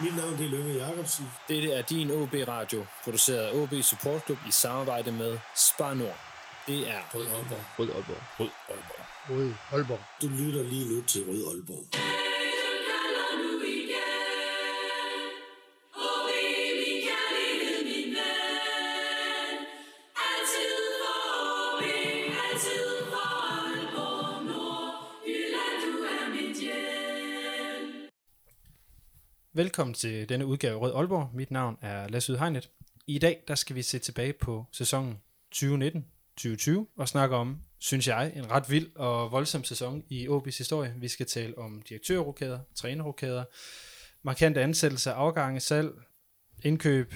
Mit navn det er Lønge Jacobsen. Dette er din OB Radio, produceret af OB Support Club i samarbejde med Spar Nord. Det er Rød Aalborg. Rød Aalborg. Rød Aalborg. Rød Aalborg. Du lytter lige nu til Rød Aalborg. Velkommen til denne udgave Rød Aalborg. Mit navn er Lasse Udhegnet. I dag der skal vi se tilbage på sæsonen 2019-2020 og snakke om, synes jeg, en ret vild og voldsom sæson i OB's historie. Vi skal tale om direktørrokader, trænerrokader, markante ansættelser, afgange, salg, indkøb,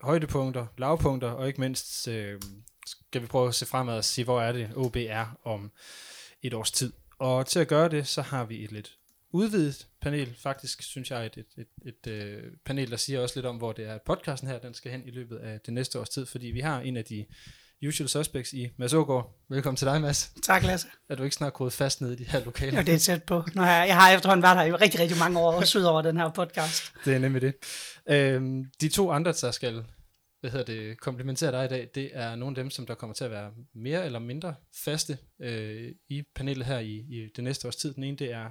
højdepunkter, lavpunkter og ikke mindst øh, skal vi prøve at se fremad og sige, hvor er det OB er om et års tid. Og til at gøre det, så har vi et lidt udvidet panel. Faktisk synes jeg et, et, et, et øh, panel, der siger også lidt om, hvor det er, at podcasten her den skal hen i løbet af det næste års tid, fordi vi har en af de usual suspects i Mads Ågaard. Velkommen til dig, Mads. Tak, Lasse. Er du ikke snart gået fast nede i de her lokaler? Ja, det er tæt på. Nå, jeg, jeg har efterhånden været her i rigtig, rigtig mange år, også ud over den her podcast. Det er nemlig det. Øhm, de to andre, der skal hvad hedder det, komplementere dig i dag, det er nogle af dem, som der kommer til at være mere eller mindre faste øh, i panelet her i, i det næste års tid. Den ene, det er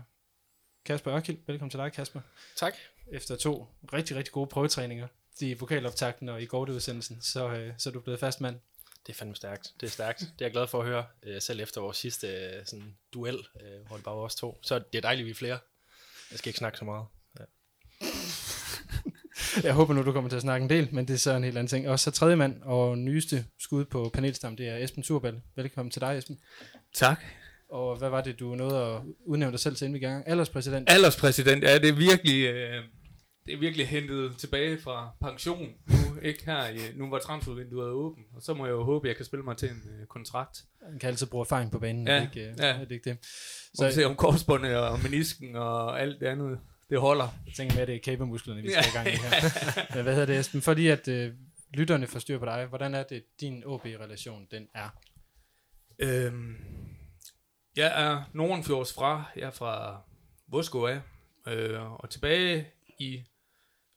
Kasper Ørkild. Velkommen til dig, Kasper. Tak. Efter to rigtig, rigtig gode prøvetræninger i vokaloptakten og i gårdudsendelsen, så, øh, så er du blevet fast mand. Det er fandme stærkt. Det er stærkt. Det er jeg glad for at høre, øh, selv efter vores sidste øh, sådan, duel, øh, hvor det bare var os to. Så det er dejligt, vi er flere. Jeg skal ikke snakke så meget. Ja. Jeg håber nu, du kommer til at snakke en del, men det er så en helt anden ting. Og så tredje mand og nyeste skud på panelstam, det er Esben Turbal. Velkommen til dig, Esben. Tak. Og hvad var det, du nåede at udnævne dig selv til inden vi gang? Alderspræsident. Alderspræsident, ja, det er virkelig, øh, det er virkelig hentet tilbage fra pension nu, ikke her, i, nu var transfervinduet åben, og så må jeg jo håbe, at jeg kan spille mig til en øh, kontrakt. Man kan altid bruge erfaring på banen, Ja, det ikke, øh, ja. er det ikke det? Så vi se om korsbåndet og menisken og alt det andet, det holder. Jeg tænker med, at det er kæbemusklerne, vi skal i gang i her. Men hvad hedder det, Esben? Fordi at øh, lytterne får styr på dig, hvordan er det, din OB-relation, den er? Øhm, jeg er Nordenfjords fra, jeg er fra Vosko af, øh, og tilbage i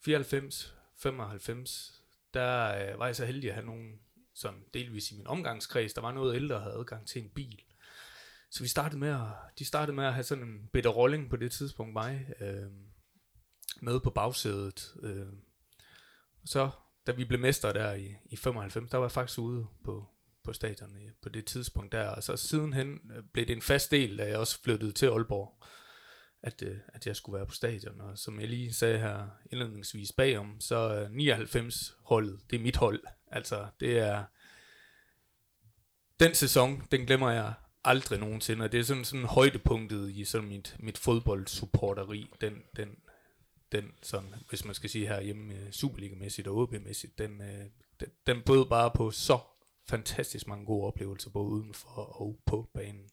94, 95, der øh, var jeg så heldig at have nogen, som delvis i min omgangskreds, der var noget ældre, der havde adgang til en bil. Så vi startede med at, de startede med at have sådan en bitter rolling på det tidspunkt, mig, øh, med på bagsædet. Øh. Så, da vi blev mestre der i, i 95, der var jeg faktisk ude på, på stadion øh, på det tidspunkt der. Og så sidenhen øh, blev det en fast del, da jeg også flyttede til Aalborg, at, øh, at jeg skulle være på stadion. Og som jeg lige sagde her indledningsvis bagom, så 99-holdet, det er mit hold. Altså, det er... Den sæson, den glemmer jeg aldrig nogensinde, og det er sådan, sådan højdepunktet i sådan mit, mit fodboldsupporteri, den, den, den sådan, hvis man skal sige herhjemme hjemme Superliga-mæssigt og OB-mæssigt, den, den, den bød bare på så fantastisk mange gode oplevelser, både udenfor og på banen.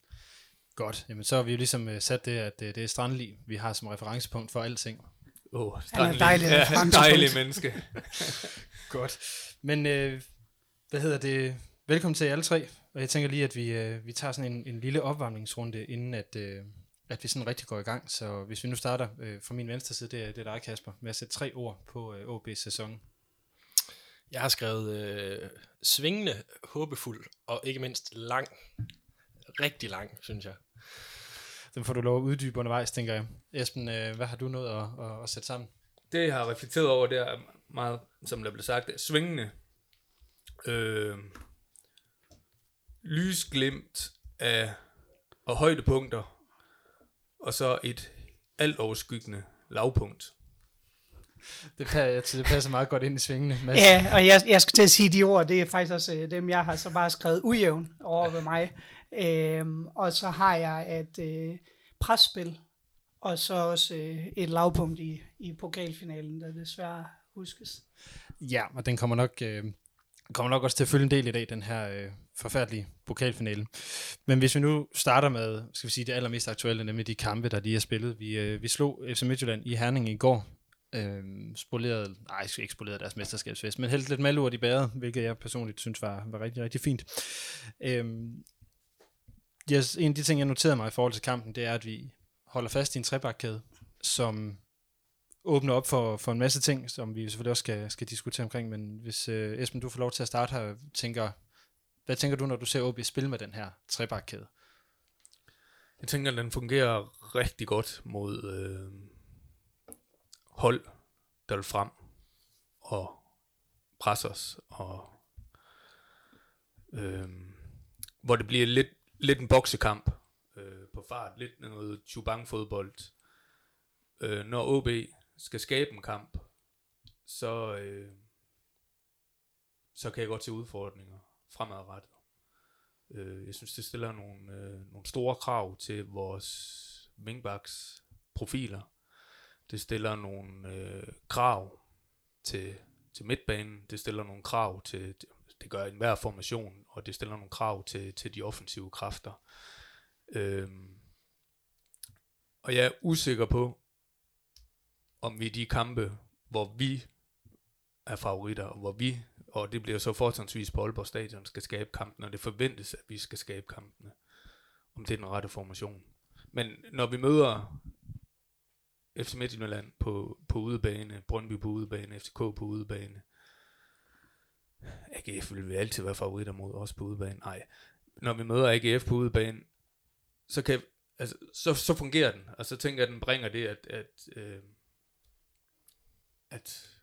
Godt. Jamen, så har vi jo ligesom øh, sat det, at øh, det er Strandli, vi har som referencepunkt for alting. Åh, oh, Han er dejlig ja, dejlig menneske. Godt. Men øh, hvad hedder det? Velkommen til alle tre. Og jeg tænker lige, at vi, øh, vi tager sådan en, en lille opvarmningsrunde, inden at, øh, at vi sådan rigtig går i gang. Så hvis vi nu starter øh, fra min venstre side, det er, det er dig, Kasper, med at sætte tre ord på øh, OB's sæson. Jeg har skrevet øh, svingende, håbefuld og ikke mindst lang. Rigtig lang, synes jeg. Den får du lov at uddybe undervejs, tænker jeg. Esben, øh, hvad har du nået at, at, at sætte sammen? det, jeg har reflekteret over, det er meget, som der blev sagt, er svingende. Øh, lysglimt af og højdepunkter, og så et alt overskyggende lavpunkt. Det, pa- det passer meget godt ind i svingene. Mads. Ja, og jeg, jeg skulle til at sige de ord, det er faktisk også øh, dem, jeg har så bare skrevet ujævn over ved mig. Øhm, og så har jeg et øh, presspil, og så også øh, et lavpunkt i, i pokalfinalen, der desværre huskes. Ja, og den kommer nok, øh, kommer nok også til at følge en del i dag, den her øh, forfærdelige pokalfinale. Men hvis vi nu starter med, skal vi sige, det allermest aktuelle, nemlig de kampe, der lige er spillet. Vi, øh, vi slog FC Midtjylland i Herning i går. Øh, spolerede, nej, ikke spolerede deres mesterskabsfest, men helt lidt malurt i bæret, hvilket jeg personligt synes var, var rigtig, rigtig fint. Øh, yes, en af de ting, jeg noterede mig i forhold til kampen, det er, at vi holder fast i en trebakkæde, som åbner op for, for en masse ting, som vi selvfølgelig også skal, skal diskutere omkring, men hvis øh, Esben, du får lov til at starte her, tænker, hvad tænker du, når du ser OB spille med den her trebakkæde? Jeg tænker, at den fungerer rigtig godt mod øh, hold, der vil frem og presse os, og øh, hvor det bliver lidt, lidt en boksekamp øh, på fart, lidt noget chubang-fodbold. Øh, når OB skal skabe en kamp, så, øh, så kan jeg godt se udfordringer fremadrettet. Øh, jeg synes, det stiller nogle, øh, nogle store krav til vores wingbacks profiler. Det stiller nogle øh, krav til, til midtbanen. Det stiller nogle krav til, det gør enhver formation, og det stiller nogle krav til, til de offensive kræfter. Øhm, og jeg er usikker på, om vi i de kampe, hvor vi er favoritter, og hvor vi og det bliver så fortrinsvis på Aalborg Stadion, skal skabe kampen, og det forventes, at vi skal skabe kampene, om det er den rette formation. Men når vi møder FC Midtjylland på, på udebane, Brøndby på udebane, FCK på udebane, AGF vil vi altid være favoritter mod, os på udebane. Nej, når vi møder AGF på udebane, så, kan, altså, så, så fungerer den, og så tænker jeg, at den bringer det, at, at, øh, at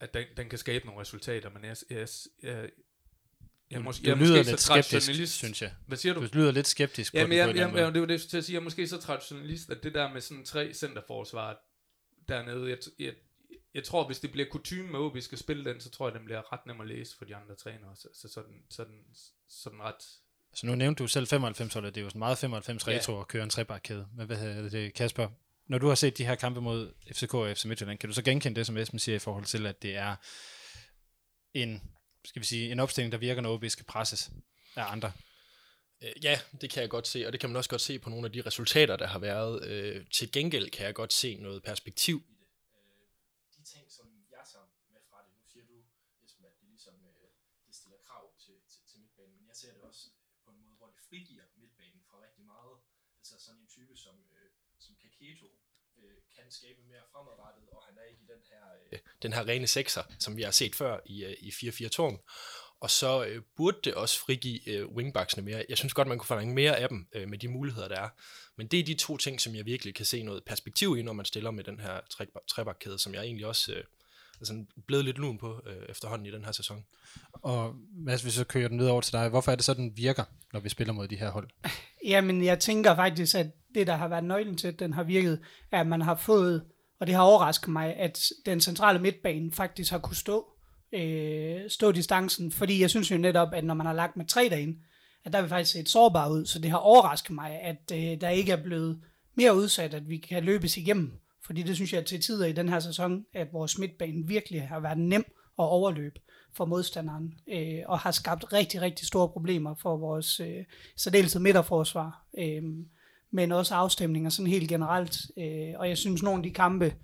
at den, den kan skabe nogle resultater, men jeg, jeg, jeg, jeg, mås- du jeg er lyder måske lidt så skeptisk, traditionalist. synes jeg. Hvad siger du? Du lyder lidt skeptisk på den jeg, på en jeg, eller jeg, anden det var det, til at sige, jeg er måske så traditionalist, at det der med sådan tre centerforsvar dernede, jeg, jeg, jeg tror, hvis det bliver kutume med, vi skal spille den, så tror jeg, den bliver ret nem at læse for de andre trænere. Så, så sådan, sådan, sådan ret... Så nu nævnte du selv 95 holdet, det er jo sådan meget 95 Ja. retro at køre en trebakkæde. Men hvad hedder det, Kasper? Når du har set de her kampe mod FCK og FC Midtjylland, kan du så genkende det, som Esben siger i forhold til, at det er en, skal vi sige, en opstilling, der virker, når OB skal presses af andre? Øh, ja, det kan jeg godt se, og det kan man også godt se på nogle af de resultater, der har været. Øh, til gengæld kan jeg godt se noget perspektiv i det. Øh, de ting, som jeg tager med fra det, nu siger du, Esben, at det ligesom øh, det stiller krav til, til, til midtbanen, men jeg ser det også på en måde, hvor det frigiver midtbanen fra rigtig meget. Altså sådan en type som, øh, som Kaketo øh, kan skabe mere fremadrettet, og han er ikke i den her, øh, den her rene sekser, som vi har set før i, øh, i 4-4-2. Og så øh, burde det også frigive øh, wingbacksene mere. Jeg synes godt, man kunne forlange mere af dem øh, med de muligheder, der er. Men det er de to ting, som jeg virkelig kan se noget perspektiv i, når man stiller med den her tre- trebakkæde, som jeg egentlig også øh, er sådan blevet lidt lun på øh, efterhånden i den her sæson. Og Mads, hvis vi så kører den videre over til dig, hvorfor er det så, den virker, når vi spiller mod de her hold? Jamen, jeg tænker faktisk, at det, der har været nøglen til, at den har virket, er, at man har fået, og det har overrasket mig, at den centrale midtbane faktisk har kunne stå, øh, stå distancen, fordi jeg synes jo netop, at når man har lagt med tre derinde, at der vil faktisk set sårbar ud, så det har overrasket mig, at øh, der ikke er blevet mere udsat, at vi kan løbes igennem, fordi det synes jeg til tider i den her sæson, at vores midtbane virkelig har været nem at overløbe for modstanderen, øh, og har skabt rigtig, rigtig store problemer for vores øh, særdeleshed midterforsvar, øh, men også afstemninger sådan helt generelt. Øh, og jeg synes, nogle af de kampe,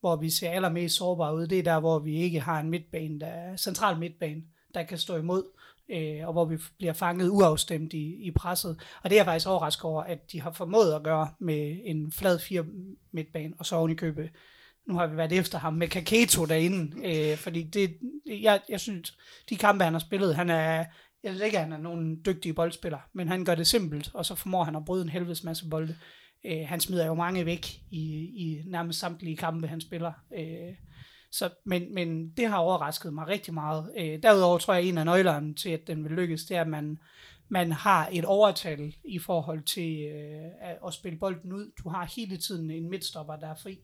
hvor vi ser allermest sårbare ud, det er der, hvor vi ikke har en midtbane, der er central midtbane, der kan stå imod, øh, og hvor vi bliver fanget uafstemt i, i presset. Og det er jeg faktisk overrasket over, at de har formået at gøre med en flad fire midtbane, og så oven i købet nu har vi været efter ham med Kaketo derinde, øh, fordi det, jeg, jeg synes, de kampe, han har spillet, han er, jeg synes ikke, at han er nogen dygtig boldspiller, men han gør det simpelt, og så formår han at bryde en helvedes masse bolde. Øh, han smider jo mange væk i, i nærmest samtlige kampe, han spiller. Øh, så, men, men det har overrasket mig rigtig meget. Øh, derudover tror jeg, at en af nøglerne til, at den vil lykkes, det er, at man, man har et overtal i forhold til øh, at, at spille bolden ud. Du har hele tiden en midtstopper, der er fri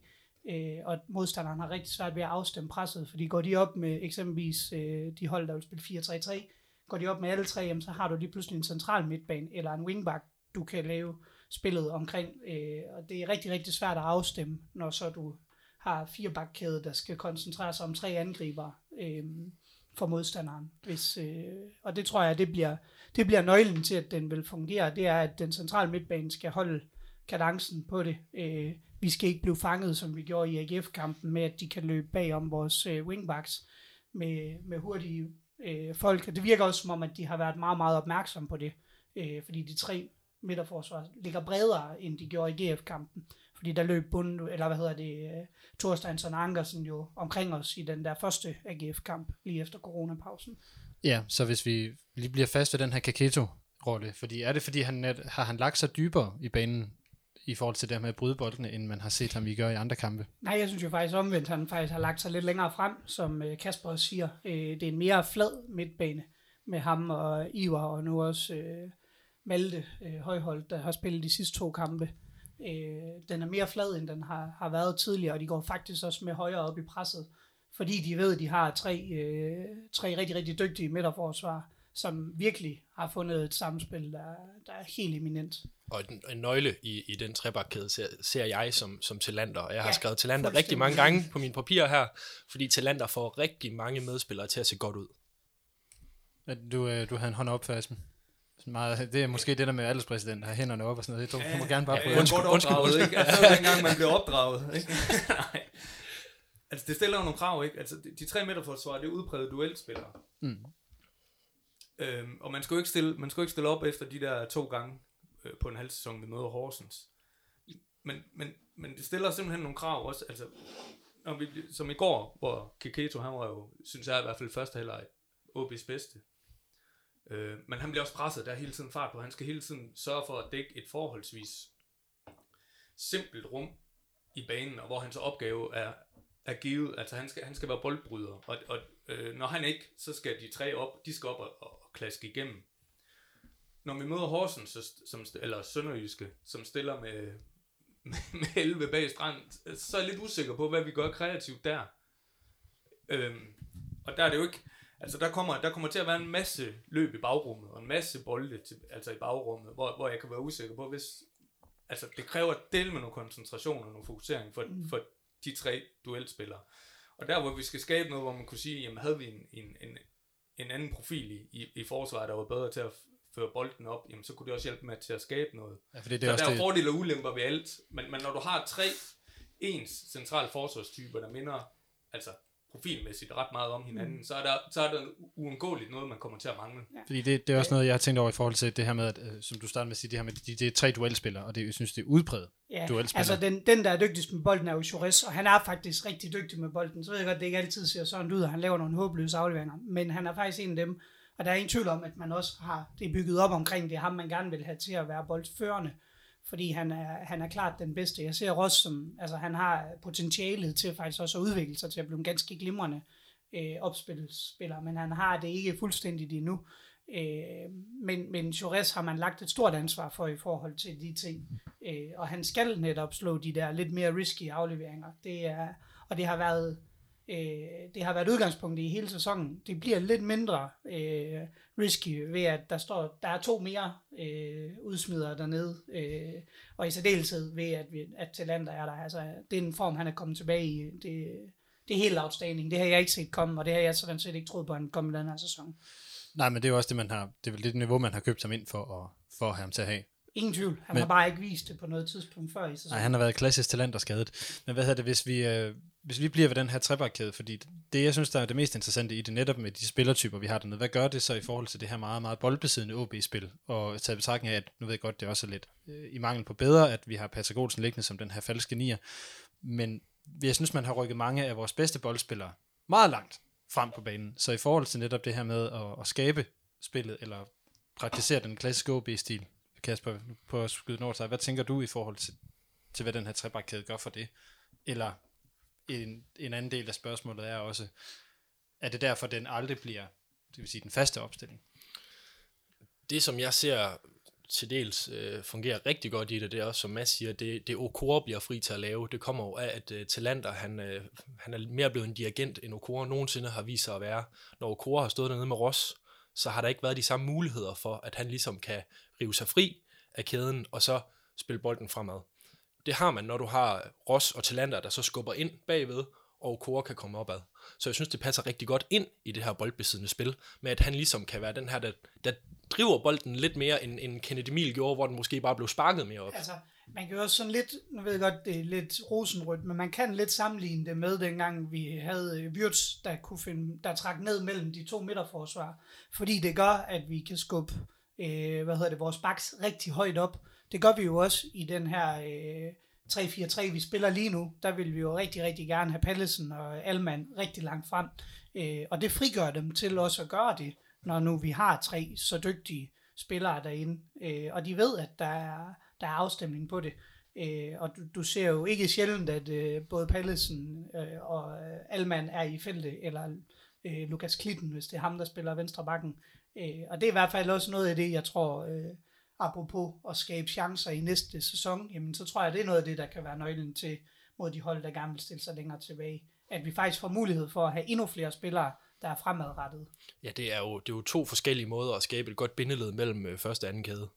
øh, og modstanderen har rigtig svært ved at afstemme presset, fordi går de op med eksempelvis øh, de hold, der vil spille 4-3-3, går de op med alle tre, jamen, så har du lige pludselig en central midtbane, eller en wingback, du kan lave spillet omkring, øh, og det er rigtig, rigtig svært at afstemme, når så du har fire bakkæde, der skal koncentrere sig om tre angriber øh, for modstanderen. Hvis, øh, og det tror jeg, det bliver, det bliver nøglen til, at den vil fungere, det er, at den centrale midtbane skal holde kadencen på det. Øh, vi skal ikke blive fanget, som vi gjorde i AGF-kampen, med at de kan løbe bag om vores øh, wingbacks med, med hurtige øh, folk. Og det virker også som om, at de har været meget, meget opmærksomme på det, øh, fordi de tre midterforsvar ligger bredere, end de gjorde i GF-kampen. Fordi der løb Bund, eller hvad hedder det, øh, uh, Thorsteinsson og Ankersen jo omkring os i den der første AGF-kamp, lige efter coronapausen. Ja, så hvis vi lige bliver fast ved den her Kaketo-rolle, fordi er det fordi, han net, har han lagt sig dybere i banen i forhold til det her med at bryde boldene, end man har set ham i gøre i andre kampe? Nej, jeg synes jo faktisk omvendt, han faktisk har lagt sig lidt længere frem, som øh, Kasper også siger. Øh, det er en mere flad midtbane med ham og Ivar, og nu også øh, Malte øh, der har spillet de sidste to kampe. Øh, den er mere flad, end den har, har været tidligere, og de går faktisk også med højere op i presset, fordi de ved, at de har tre, øh, tre rigtig, rigtig dygtige midterforsvar, som virkelig har fundet et samspil, der, der er helt eminent. Og en, en nøgle i, i den trebakkæde ser, ser jeg som, som Talander, og jeg har Ja, ja, skrevet Talander fuldstændig. rigtig mange gange på mine papirer her, fordi Talander får rigtig mange medspillere til at se godt ud. At Du, øh, du havde en hånd op. Sådan Meget, det er måske det der med alderspræsident, der har hænderne op og sådan noget. Du, du må gerne bare Ja, prøve. er Undskyld, undskyld, opdraget, undskyld. ikke? Altså, det var dengang, man blev opdraget, ikke? Nej. Altså, det stiller jo nogle krav, ikke? Altså, de, de tre meter forsvar, det er udpræget duelspillere. Mm. Øhm, og man skal jo ikke stille, man skal jo ikke stille op efter de der to gange øh, på en halv sæson, vi møder Horsens. Men, men, men det stiller simpelthen nogle krav også, altså, når vi, som i går, hvor Kiketo, han var jo, synes jeg i hvert fald første halvleg, OB's bedste. Øh, men han bliver også presset, der er hele tiden fart på. Han skal hele tiden sørge for at dække et forholdsvis simpelt rum i banen, og hvor hans opgave er, er givet. Altså han skal, han skal være boldbryder, og, og øh, når han ikke, så skal de tre op, de skal op og, og, og klaske igennem. Når vi møder Horsens, så, som, eller Sønderjyske, som stiller med, med 11 bag strand, så er jeg lidt usikker på, hvad vi gør kreativt der. Øhm, og der er det jo ikke, altså der kommer, der kommer til at være en masse løb i bagrummet, og en masse bolde til, altså i bagrummet, hvor, hvor jeg kan være usikker på, hvis, altså det kræver del med noget koncentration og noget fokusering for, mm. for de tre duelspillere. Og der hvor vi skal skabe noget, hvor man kunne sige, jamen havde vi en, en, en, en anden profil i, i, i forsvaret, der var bedre til at føre bolden op, jamen så kunne det også hjælpe med til at skabe noget. Ja, for det, det Det er så også der er det, fordele og ulemper ved alt, men, men når du har tre ens centrale forsvarstyper, der minder altså profilmæssigt ret meget om hinanden, mm. så, er der, så er der uundgåeligt noget, man kommer til at mangle. fordi det, det er også noget, jeg har tænkt over i forhold til det her med, at, øh, som du startede med at sige, det her med, de, det er tre duelspillere, og det, jeg synes, det er udpræget. Ja, duelspiller. altså den, den, der er dygtigst med bolden, er jo Jures, og han er faktisk rigtig dygtig med bolden. Så ved jeg godt, det ikke altid ser sådan ud, og han laver nogle håbløse afleveringer, men han er faktisk en af dem, og der er ingen tvivl om, at man også har det bygget op omkring det, ham man gerne vil have til at være boldførende, fordi han er, han er klart den bedste. Jeg ser også, som, altså han har potentialet til faktisk også at udvikle sig til at blive en ganske glimrende øh, opspilsspiller, men han har det ikke fuldstændigt endnu. Øh, men, men Jores har man lagt et stort ansvar for i forhold til de ting. Øh, og han skal netop slå de der lidt mere risky afleveringer. Det er, og det har været øh, det har været udgangspunktet i hele sæsonen. Det bliver lidt mindre øh, risky ved, at der står der er to mere øh, udsmidere dernede. Øh, og i særdeleshed ved, at, vi, at Talander er der. Altså, det er en form, han er kommet tilbage i. Det, det er helt outstanding. Det har jeg ikke set komme, og det har jeg sådan set ikke troet på, at han kom i den her sæson. Nej, men det er jo også det, man har, det er vel det niveau, man har købt ham ind for, at, for at have ham til at have. Ingen tvivl. Han Men- har bare ikke vist det på noget tidspunkt før i sæsonen. Nej, han har været klassisk talent og skadet. Men hvad hedder det, hvis vi, øh, hvis vi bliver ved den her trebakkæde, fordi det, jeg synes, der er det mest interessante i det, netop med de spillertyper, vi har dernede, hvad gør det så i forhold til det her meget, meget boldbesiddende OB-spil? Og taget betragtning af, at nu ved jeg godt, det er også lidt øh, i mangel på bedre, at vi har Patrick Olsen liggende som den her falske nier. Men jeg synes, man har rykket mange af vores bedste boldspillere meget langt frem på banen. Så i forhold til netop det her med at, at skabe spillet, eller praktisere den klassiske OB-stil, Kasper, på at skyde over. Hvad tænker du i forhold til, til hvad den her trebakkæde gør for det? Eller en, en anden del af spørgsmålet er også, er det derfor, den aldrig bliver, det vil sige den faste opstilling? Det, som jeg ser til dels øh, fungerer rigtig godt i det, det er også, som Mads siger, det, det Okora bliver fri til at lave. Det kommer jo af, at øh, Talander, han, øh, han er mere blevet en dirigent, end Okora nogensinde har vist sig at være. Når Okora har stået dernede med Ross, så har der ikke været de samme muligheder for, at han ligesom kan rive sig fri af kæden, og så spille bolden fremad. Det har man, når du har Ross og Talander, der så skubber ind bagved, og Okora kan komme opad. Så jeg synes, det passer rigtig godt ind i det her boldbesiddende spil, med at han ligesom kan være den her, der, der driver bolden lidt mere, end, end Kennedy Emil gjorde, hvor den måske bare blev sparket mere op. Altså, man kan jo også sådan lidt, nu ved jeg godt, det er lidt rosenrødt, men man kan lidt sammenligne det med dengang vi havde øh, Wirtz, der, kunne finde, der trak ned mellem de to midterforsvar. Fordi det gør, at vi kan skubbe, øh, hvad hedder det, vores backs rigtig højt op. Det gør vi jo også i den her, øh, 3-4-3, vi spiller lige nu, der vil vi jo rigtig, rigtig gerne have Pallesen og Alman rigtig langt frem. Øh, og det frigør dem til også at gøre det, når nu vi har tre så dygtige spillere derinde. Øh, og de ved, at der er, der er afstemning på det. Øh, og du, du ser jo ikke sjældent, at øh, både Pallesen øh, og øh, Alman er i feltet, eller øh, Lukas Klitten, hvis det er ham, der spiller venstre bakken. Øh, og det er i hvert fald også noget af det, jeg tror, øh, apropos at skabe chancer i næste sæson, jamen så tror jeg, det er noget af det, der kan være nøglen til mod de hold, der gerne vil stille sig længere tilbage. At vi faktisk får mulighed for at have endnu flere spillere, der er fremadrettet. Ja, det er, jo, det er jo to forskellige måder at skabe et godt bindeled mellem øh, første og anden kæde.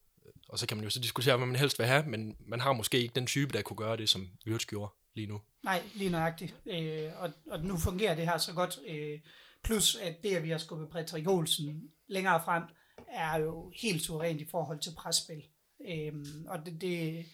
Og så kan man jo så diskutere, hvad man helst vil have, men man har måske ikke den type, der kunne gøre det, som Wirtz gjorde lige nu. Nej, lige nøjagtigt. Øh, og, og nu fungerer det her så godt. Øh, plus at det, at vi har skubbet Patrick Olsen længere frem, er jo helt suverænt i forhold til presspil. Øhm, og det, det,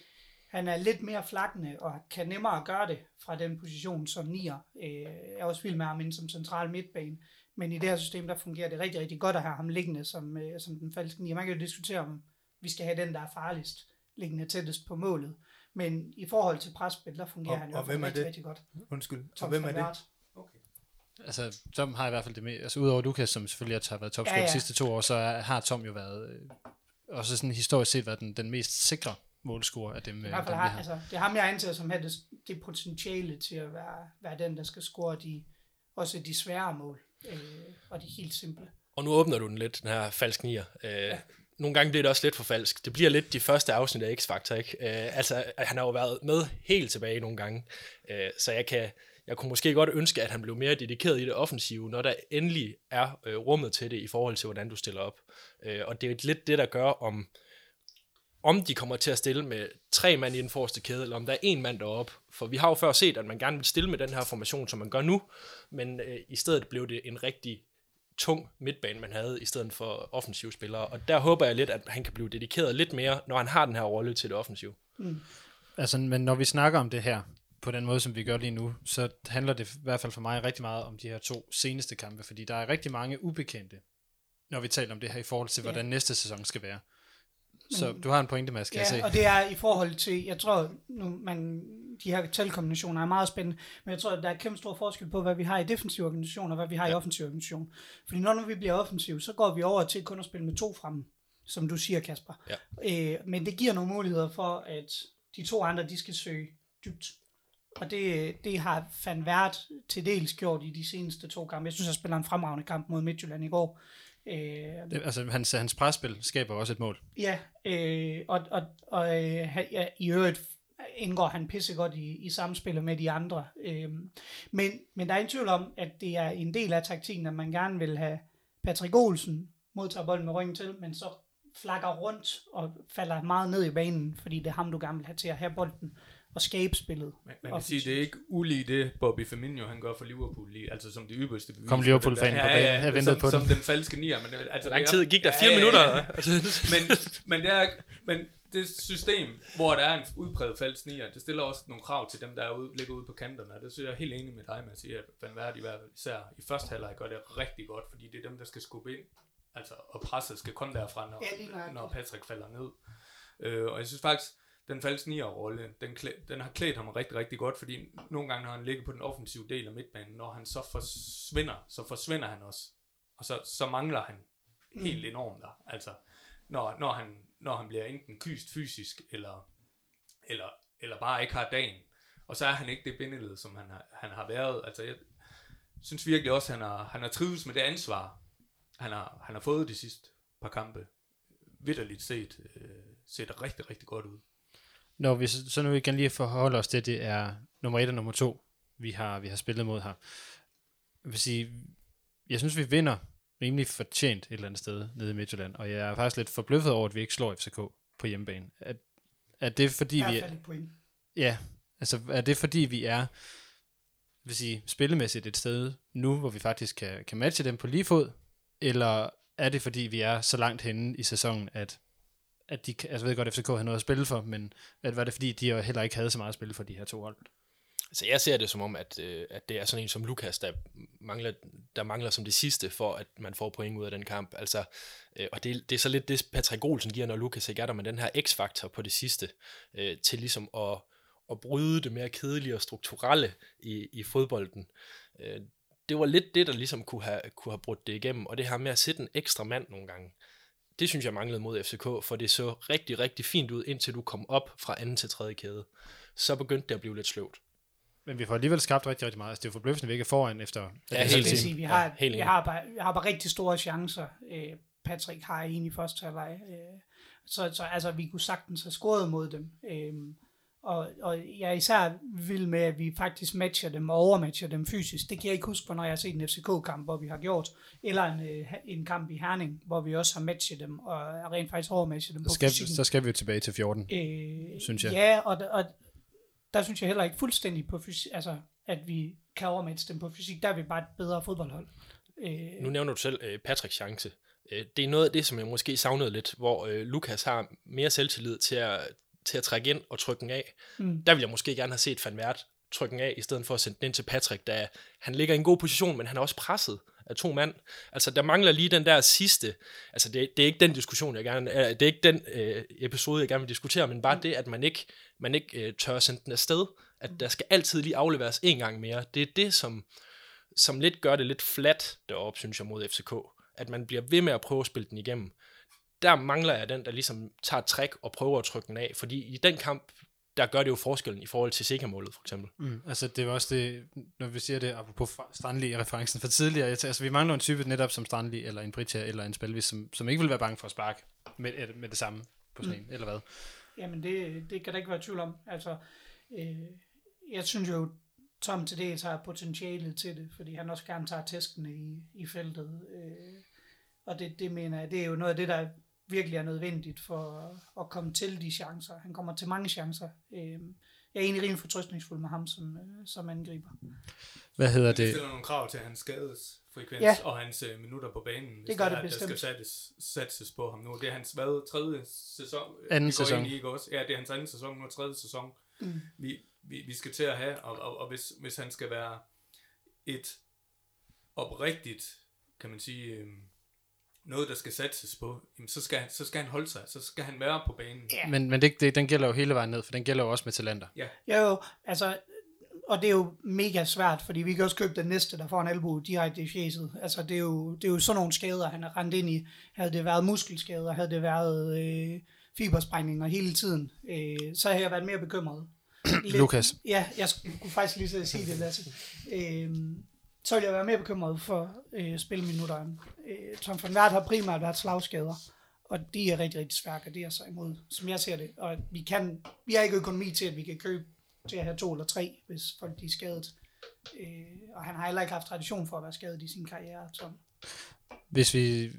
han er lidt mere flakkende og kan nemmere gøre det fra den position som nier. Øh, jeg er også vild med ham som central midtbane. Men i det her system, der fungerer det rigtig, rigtig godt at have ham liggende som, øh, som den falske nier. Man kan jo diskutere, om vi skal have den, der er farligst, liggende tættest på målet. Men i forhold til presspil, der fungerer Og- han i og hvem er rigtig, det? rigtig godt. Undskyld. Og Tom hvem er det? Altså, Tom har i hvert fald det med, altså udover Lukas, som selvfølgelig har været topscorer Ja, ja, de sidste to år, så er, har Tom jo været, øh, også sådan historisk set været den, den mest sikre målscorer af dem, I øh, hvert dem fald har, har. altså, det er ham, jeg anser som har det, det potentiale til at være, være den, der skal score de, også de svære mål, øh, og de helt simple. Og nu åbner du den lidt, den her falsk nier. Øh, ja. Nogle gange bliver det også lidt for falsk. Det bliver lidt de første afsnit af X-Factor, ikke? Øh, altså, han har jo været med helt tilbage nogle gange. Øh, så jeg kan, jeg kunne måske godt ønske, at han blev mere dedikeret i det offensive, når der endelig er øh, rummet til det i forhold til, hvordan du stiller op. Øh, og det er lidt det, der gør, om, om de kommer til at stille med tre mand i den forreste kæde, eller om der er en mand deroppe. For vi har jo før set, at man gerne vil stille med den her formation, som man gør nu, men øh, i stedet blev det en rigtig tung midtbane, man havde, i stedet for offensive spillere. Og der håber jeg lidt, at han kan blive dedikeret lidt mere, når han har den her rolle til det offensive. Mm. Altså, men når vi snakker om det her, på den måde, som vi gør lige nu, så handler det i hvert fald for mig rigtig meget om de her to seneste kampe, fordi der er rigtig mange ubekendte, når vi taler om det her i forhold til, hvordan næste sæson skal være. Så du har en pointe, Mads, kan jeg Ja, se. og det er i forhold til, jeg tror, nu, man, de her talkombinationer er meget spændende, men jeg tror, at der er kæmpe stor forskel på, hvad vi har i defensiv organisation, og hvad vi har ja. i offensiv organisation. Fordi når nu vi bliver offensiv, så går vi over til kun at spille med to fremme, som du siger, Kasper. Ja. Øh, men det giver nogle muligheder for, at de to andre, de skal søge dybt. Og det, det har Van Vært til dels gjort i de seneste to kampe. Jeg synes, jeg spiller en fremragende kamp mod Midtjylland i går. Øh, Det, altså, hans, hans presspil skaber også et mål. Ja, øh, og, og, og øh, ja, i øvrigt indgår han pissegodt i, i samspillet med de andre. Øh, men, men der er ingen tvivl om, at det er en del af taktikken, at man gerne vil have Patrick Olsen modtager bolden med ryggen til, men så flakker rundt og falder meget ned i banen, fordi det er ham, du gerne vil have til at have bolden og skabe spillet. Man, man kan sige, det er ikke ulige det, Bobby Firmino han gør for Liverpool lige, altså som det yderste bevis. Kom på den på banen. Jeg ventede som, på som den. den falske nier. Men, altså, lang tid gik der? Fire Ja, ja, minutter? ja. Altså, men, men, det er, men det system, hvor der er en udpræget falsk nier, det stiller også nogle krav til dem, der er ude, ligger ude på kanterne. Og det synes jeg er helt enig med dig med at sige, at Van Vert i hvert fald især i første halvleg gør det rigtig godt, fordi det er dem, der skal skubbe ind. Altså, og presset skal komme derfra, når, Ja, når Patrick falder ned. Øh, og jeg synes faktisk, den falske nier-rolle, den, klæ- den har klædt ham rigtig, rigtig godt, fordi nogle gange, når han ligger på den offensive del af midtbanen, når han så forsvinder, så forsvinder han også. Og så, så mangler han helt enormt der. Altså, når, når, han, når han bliver enten kyst fysisk, eller, eller, eller bare ikke har dagen. Og så er han ikke det bindeled, som han har, han har været. Altså, jeg synes virkelig også, at han har, han har trives med det ansvar, han har, han har fået de sidste par kampe. Vitterligt set, øh, set rigtig, rigtig godt ud. Når vi så så nu igen lige forholder os til, det er nummer et og nummer to, vi har, vi har spillet mod her. Jeg vil sige, jeg synes, vi vinder rimelig fortjent et eller andet sted nede i Midtjylland, og jeg er faktisk lidt forbløffet over, at vi ikke slår FCK på hjemmebane. Er, er det fordi, vi er, point. ja, altså er det fordi, vi er vil sige, spillemæssigt et sted nu, hvor vi faktisk kan, kan matche dem på lige fod, eller er det fordi, vi er så langt henne i sæsonen, at at de, altså jeg ved godt, at FCK havde noget at spille for, men at var det fordi, de jo heller ikke havde så meget at spille for de her to hold? Så jeg ser det som om, at, øh, at det er sådan en som Lukas, der mangler, der mangler som det sidste, for at man får point ud af den kamp. Altså, øh, og det, det er så lidt det, Patrick Olsen giver, når Lukas ikke er der, med den her x-faktor på det sidste, øh, til ligesom at, at bryde det mere kedelige og strukturelle i, i fodbolden. Øh, det var lidt det, der ligesom kunne have, kunne have brudt det igennem, og det her med at sætte en ekstra mand nogle gange. Det synes jeg manglede mod FCK, for det så rigtig, rigtig fint ud, indtil du kom op fra anden til tredje kæde. Så begyndte det at blive lidt sløvt. Men vi får alligevel skabt rigtig, rigtig meget. Altså, det er jo forbløffende, vi ikke er foran efter... Ja, Jeg helt vil enig. sige, vi har, Ja, helt vi, har bare, vi har bare rigtig store chancer. Øh, Patrick har en i første halvleg. Øh, så, så altså, vi kunne sagtens have scoret mod dem. Øh, og, og jeg er især vild med, at vi faktisk matcher dem og overmatcher dem fysisk. Det kan jeg ikke huske, når jeg har set en FCK-kamp, hvor vi har gjort. Eller en, øh, en kamp i Herning, hvor vi også har matchet dem, og rent faktisk overmatchet dem Så på skal, fysikken. så skal vi jo tilbage til 14. Øh, synes jeg. Ja, og, og der synes jeg heller ikke fuldstændig på fysik, altså at vi kan overmatche dem på fysik. Der er vi bare et bedre fodboldhold. Øh, Nu nævner du selv øh, Patricks chance. Øh, det er noget af det, som jeg måske savnede lidt, hvor øh, Lukas har mere selvtillid til at, til at trække ind og trykke den af. Mm. Der vil jeg måske gerne have set Van Vært trykke den af, i stedet for at sende den ind til Patrick, da han ligger i en god position, men han er også presset af to mand. Altså, der mangler lige den der sidste, altså det, det er ikke den diskussion, jeg gerne, øh, det er ikke den øh, episode, jeg gerne vil diskutere, men bare det, at man ikke, man ikke øh, tør sende den afsted, at der skal altid lige afleveres en gang mere. Det er det, som, som lidt gør det lidt flat deroppe, synes jeg, mod FCK. At man bliver ved med at prøve at spille den igennem. Der mangler jeg den, der ligesom tager et træk og prøver at trykke den af. Fordi i den kamp, der gør det jo forskellen i forhold til sikkermålet, for eksempel. Mm, altså det er også det, når vi siger det, apropos Strandli-referencen fra tidligere, jeg tænker, altså vi mangler en type netop som Strandli, eller en Britia, eller en Spelvis, som, som ikke vil være bange for at sparke med, med det samme på sådan mm. en, eller hvad? Jamen, det, det kan der ikke være tvivl om. Altså, øh, jeg synes jo, Tom til dels har potentialet til det, fordi han også gerne tager tæskene i, i feltet. Øh, og det, det mener jeg, det er jo noget af det, der virkelig er nødvendigt for at komme til de chancer. Han kommer til mange chancer. Øh, jeg er egentlig rimelig fortrøstningsfuld med ham som, øh, som angriber. Hvad hedder Det det? stiller nogle krav til hans skadesfrekvens Ja. og hans øh, minutter på banen. hvis Det gør er, det Der bestemt. skal sættes, satses på ham nu. Det er hans hvad, tredje sæson? øh, Anden sæson. Ind i, ikke også? Ja, det er hans anden sæson, nu er tredje sæson. Mm. Vi, vi, vi skal til at have, og, og, og hvis, hvis han skal være et oprigtigt, kan man sige, øh, noget, der skal satses på, jamen, så, skal han, så skal han holde sig, så skal han være på banen. Ja. Men, men det, det, den gælder jo hele vejen ned, for den gælder jo også med talenter. Ja, jo, altså, og det er jo mega svært, fordi vi kan også købe den næste, der får en albu direkte i fjeset. Altså, det er jo, det er jo sådan nogle skader, han er rendt ind i. Havde det været muskelskader, havde det været øh, fibersprængninger hele tiden, øh, så havde jeg været mere bekymret. Lidt- Lukas. Ja, jeg skulle faktisk lige så sige det, Lasse. Øh, så vil jeg være mere bekymret for øh, spilminutterne. Øh, Tom van Vært har primært været slagskader, og de er rigtig, rigtig svære at gardere sig imod, som jeg ser det. Og vi, kan, vi har ikke økonomi til, at vi kan købe til at have to eller tre, hvis folk de er skadet. Øh, og han har heller ikke haft tradition for at være skadet i sin karriere, Tom. Hvis vi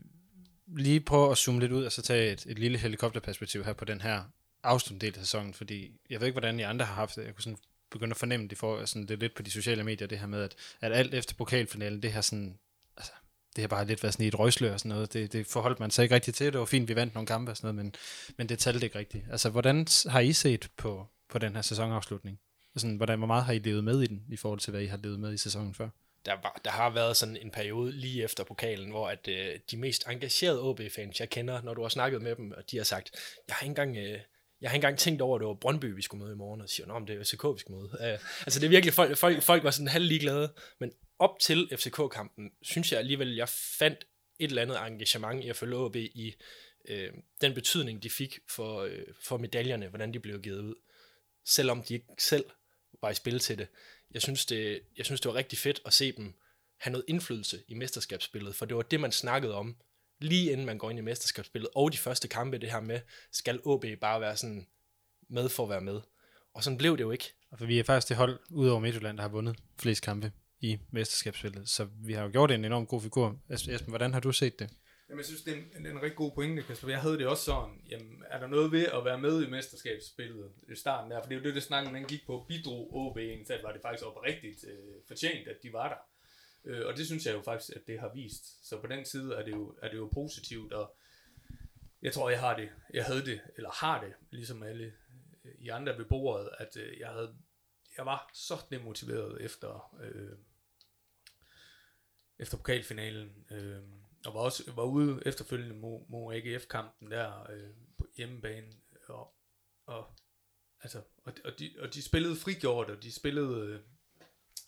lige prøver at zoome lidt ud, og så tage et, et lille helikopterperspektiv her på den her afsluttende del af sæsonen, fordi jeg ved ikke, hvordan I andre har haft det. Jeg kunne sådan begynde at fornemme det, for, sådan, det er lidt på de sociale medier, det her med, at, at alt efter pokalfinalen, det her sådan, altså, det har bare lidt været sådan i et røgslør og sådan noget. Det, det forholdt man sig ikke rigtig til. Det var fint, vi vandt nogle kampe og sådan noget, men, men det talte ikke rigtigt. Altså, hvordan har I set på, på den her sæsonafslutning? Sådan, hvordan, hvor meget har I levet med i den, i forhold til, hvad I har levet med i sæsonen før? der, var, der har været sådan en periode lige efter pokalen, hvor at øh, de mest engagerede OB-fans, jeg kender, når du har snakket med dem, og de har sagt, jeg har ikke engang, øh, jeg har ikke engang tænkt over, at det var Brøndby, vi skulle møde i morgen, og siger, nå, men det er FCK, vi skal møde. Øh, altså det er virkelig, folk, folk, folk var sådan halv ligeglade, men op til FCK-kampen, synes jeg alligevel, jeg fandt et eller andet engagement i at følge OB i øh, den betydning, de fik for, øh, for medaljerne, hvordan de blev givet ud, selvom de ikke selv var i spil til det. Jeg synes, det, jeg synes, det var rigtig fedt at se dem have noget indflydelse i mesterskabsspillet, for det var det, man snakkede om, lige inden man går ind i mesterskabsspillet, og de første kampe, det her med, skal OB bare være sådan med for at være med. Og sådan blev det jo ikke. For vi er faktisk det hold, udover Midtjylland, der har vundet flest kampe i mesterskabsspillet. Så vi har jo gjort en enorm god figur. Esben, hvordan har du set det? Jamen, jeg synes, det er, en, en rigtig god pointe, Kasper. Jeg havde det også sådan, jamen, er der noget ved at være med i mesterskabsspillet i starten der? For det er jo det, det snakken, den gik på. Bidrog OB egentlig til, var det faktisk oprigtigt øh, fortjent, at de var der. Øh, og det synes jeg jo faktisk, at det har vist. Så på den side er det jo, er det jo positivt, og jeg tror, jeg har det, jeg havde det, eller har det, ligesom alle øh, i andre ved bordet, at øh, jeg havde, jeg var så demotiveret efter, øh, efter pokalfinalen, øh, og var også var ude efterfølgende mod, mod AGF-kampen der øh, på hjemmebane, og, og altså, og, og, de, og de spillede frigjort, og de spillede, øh,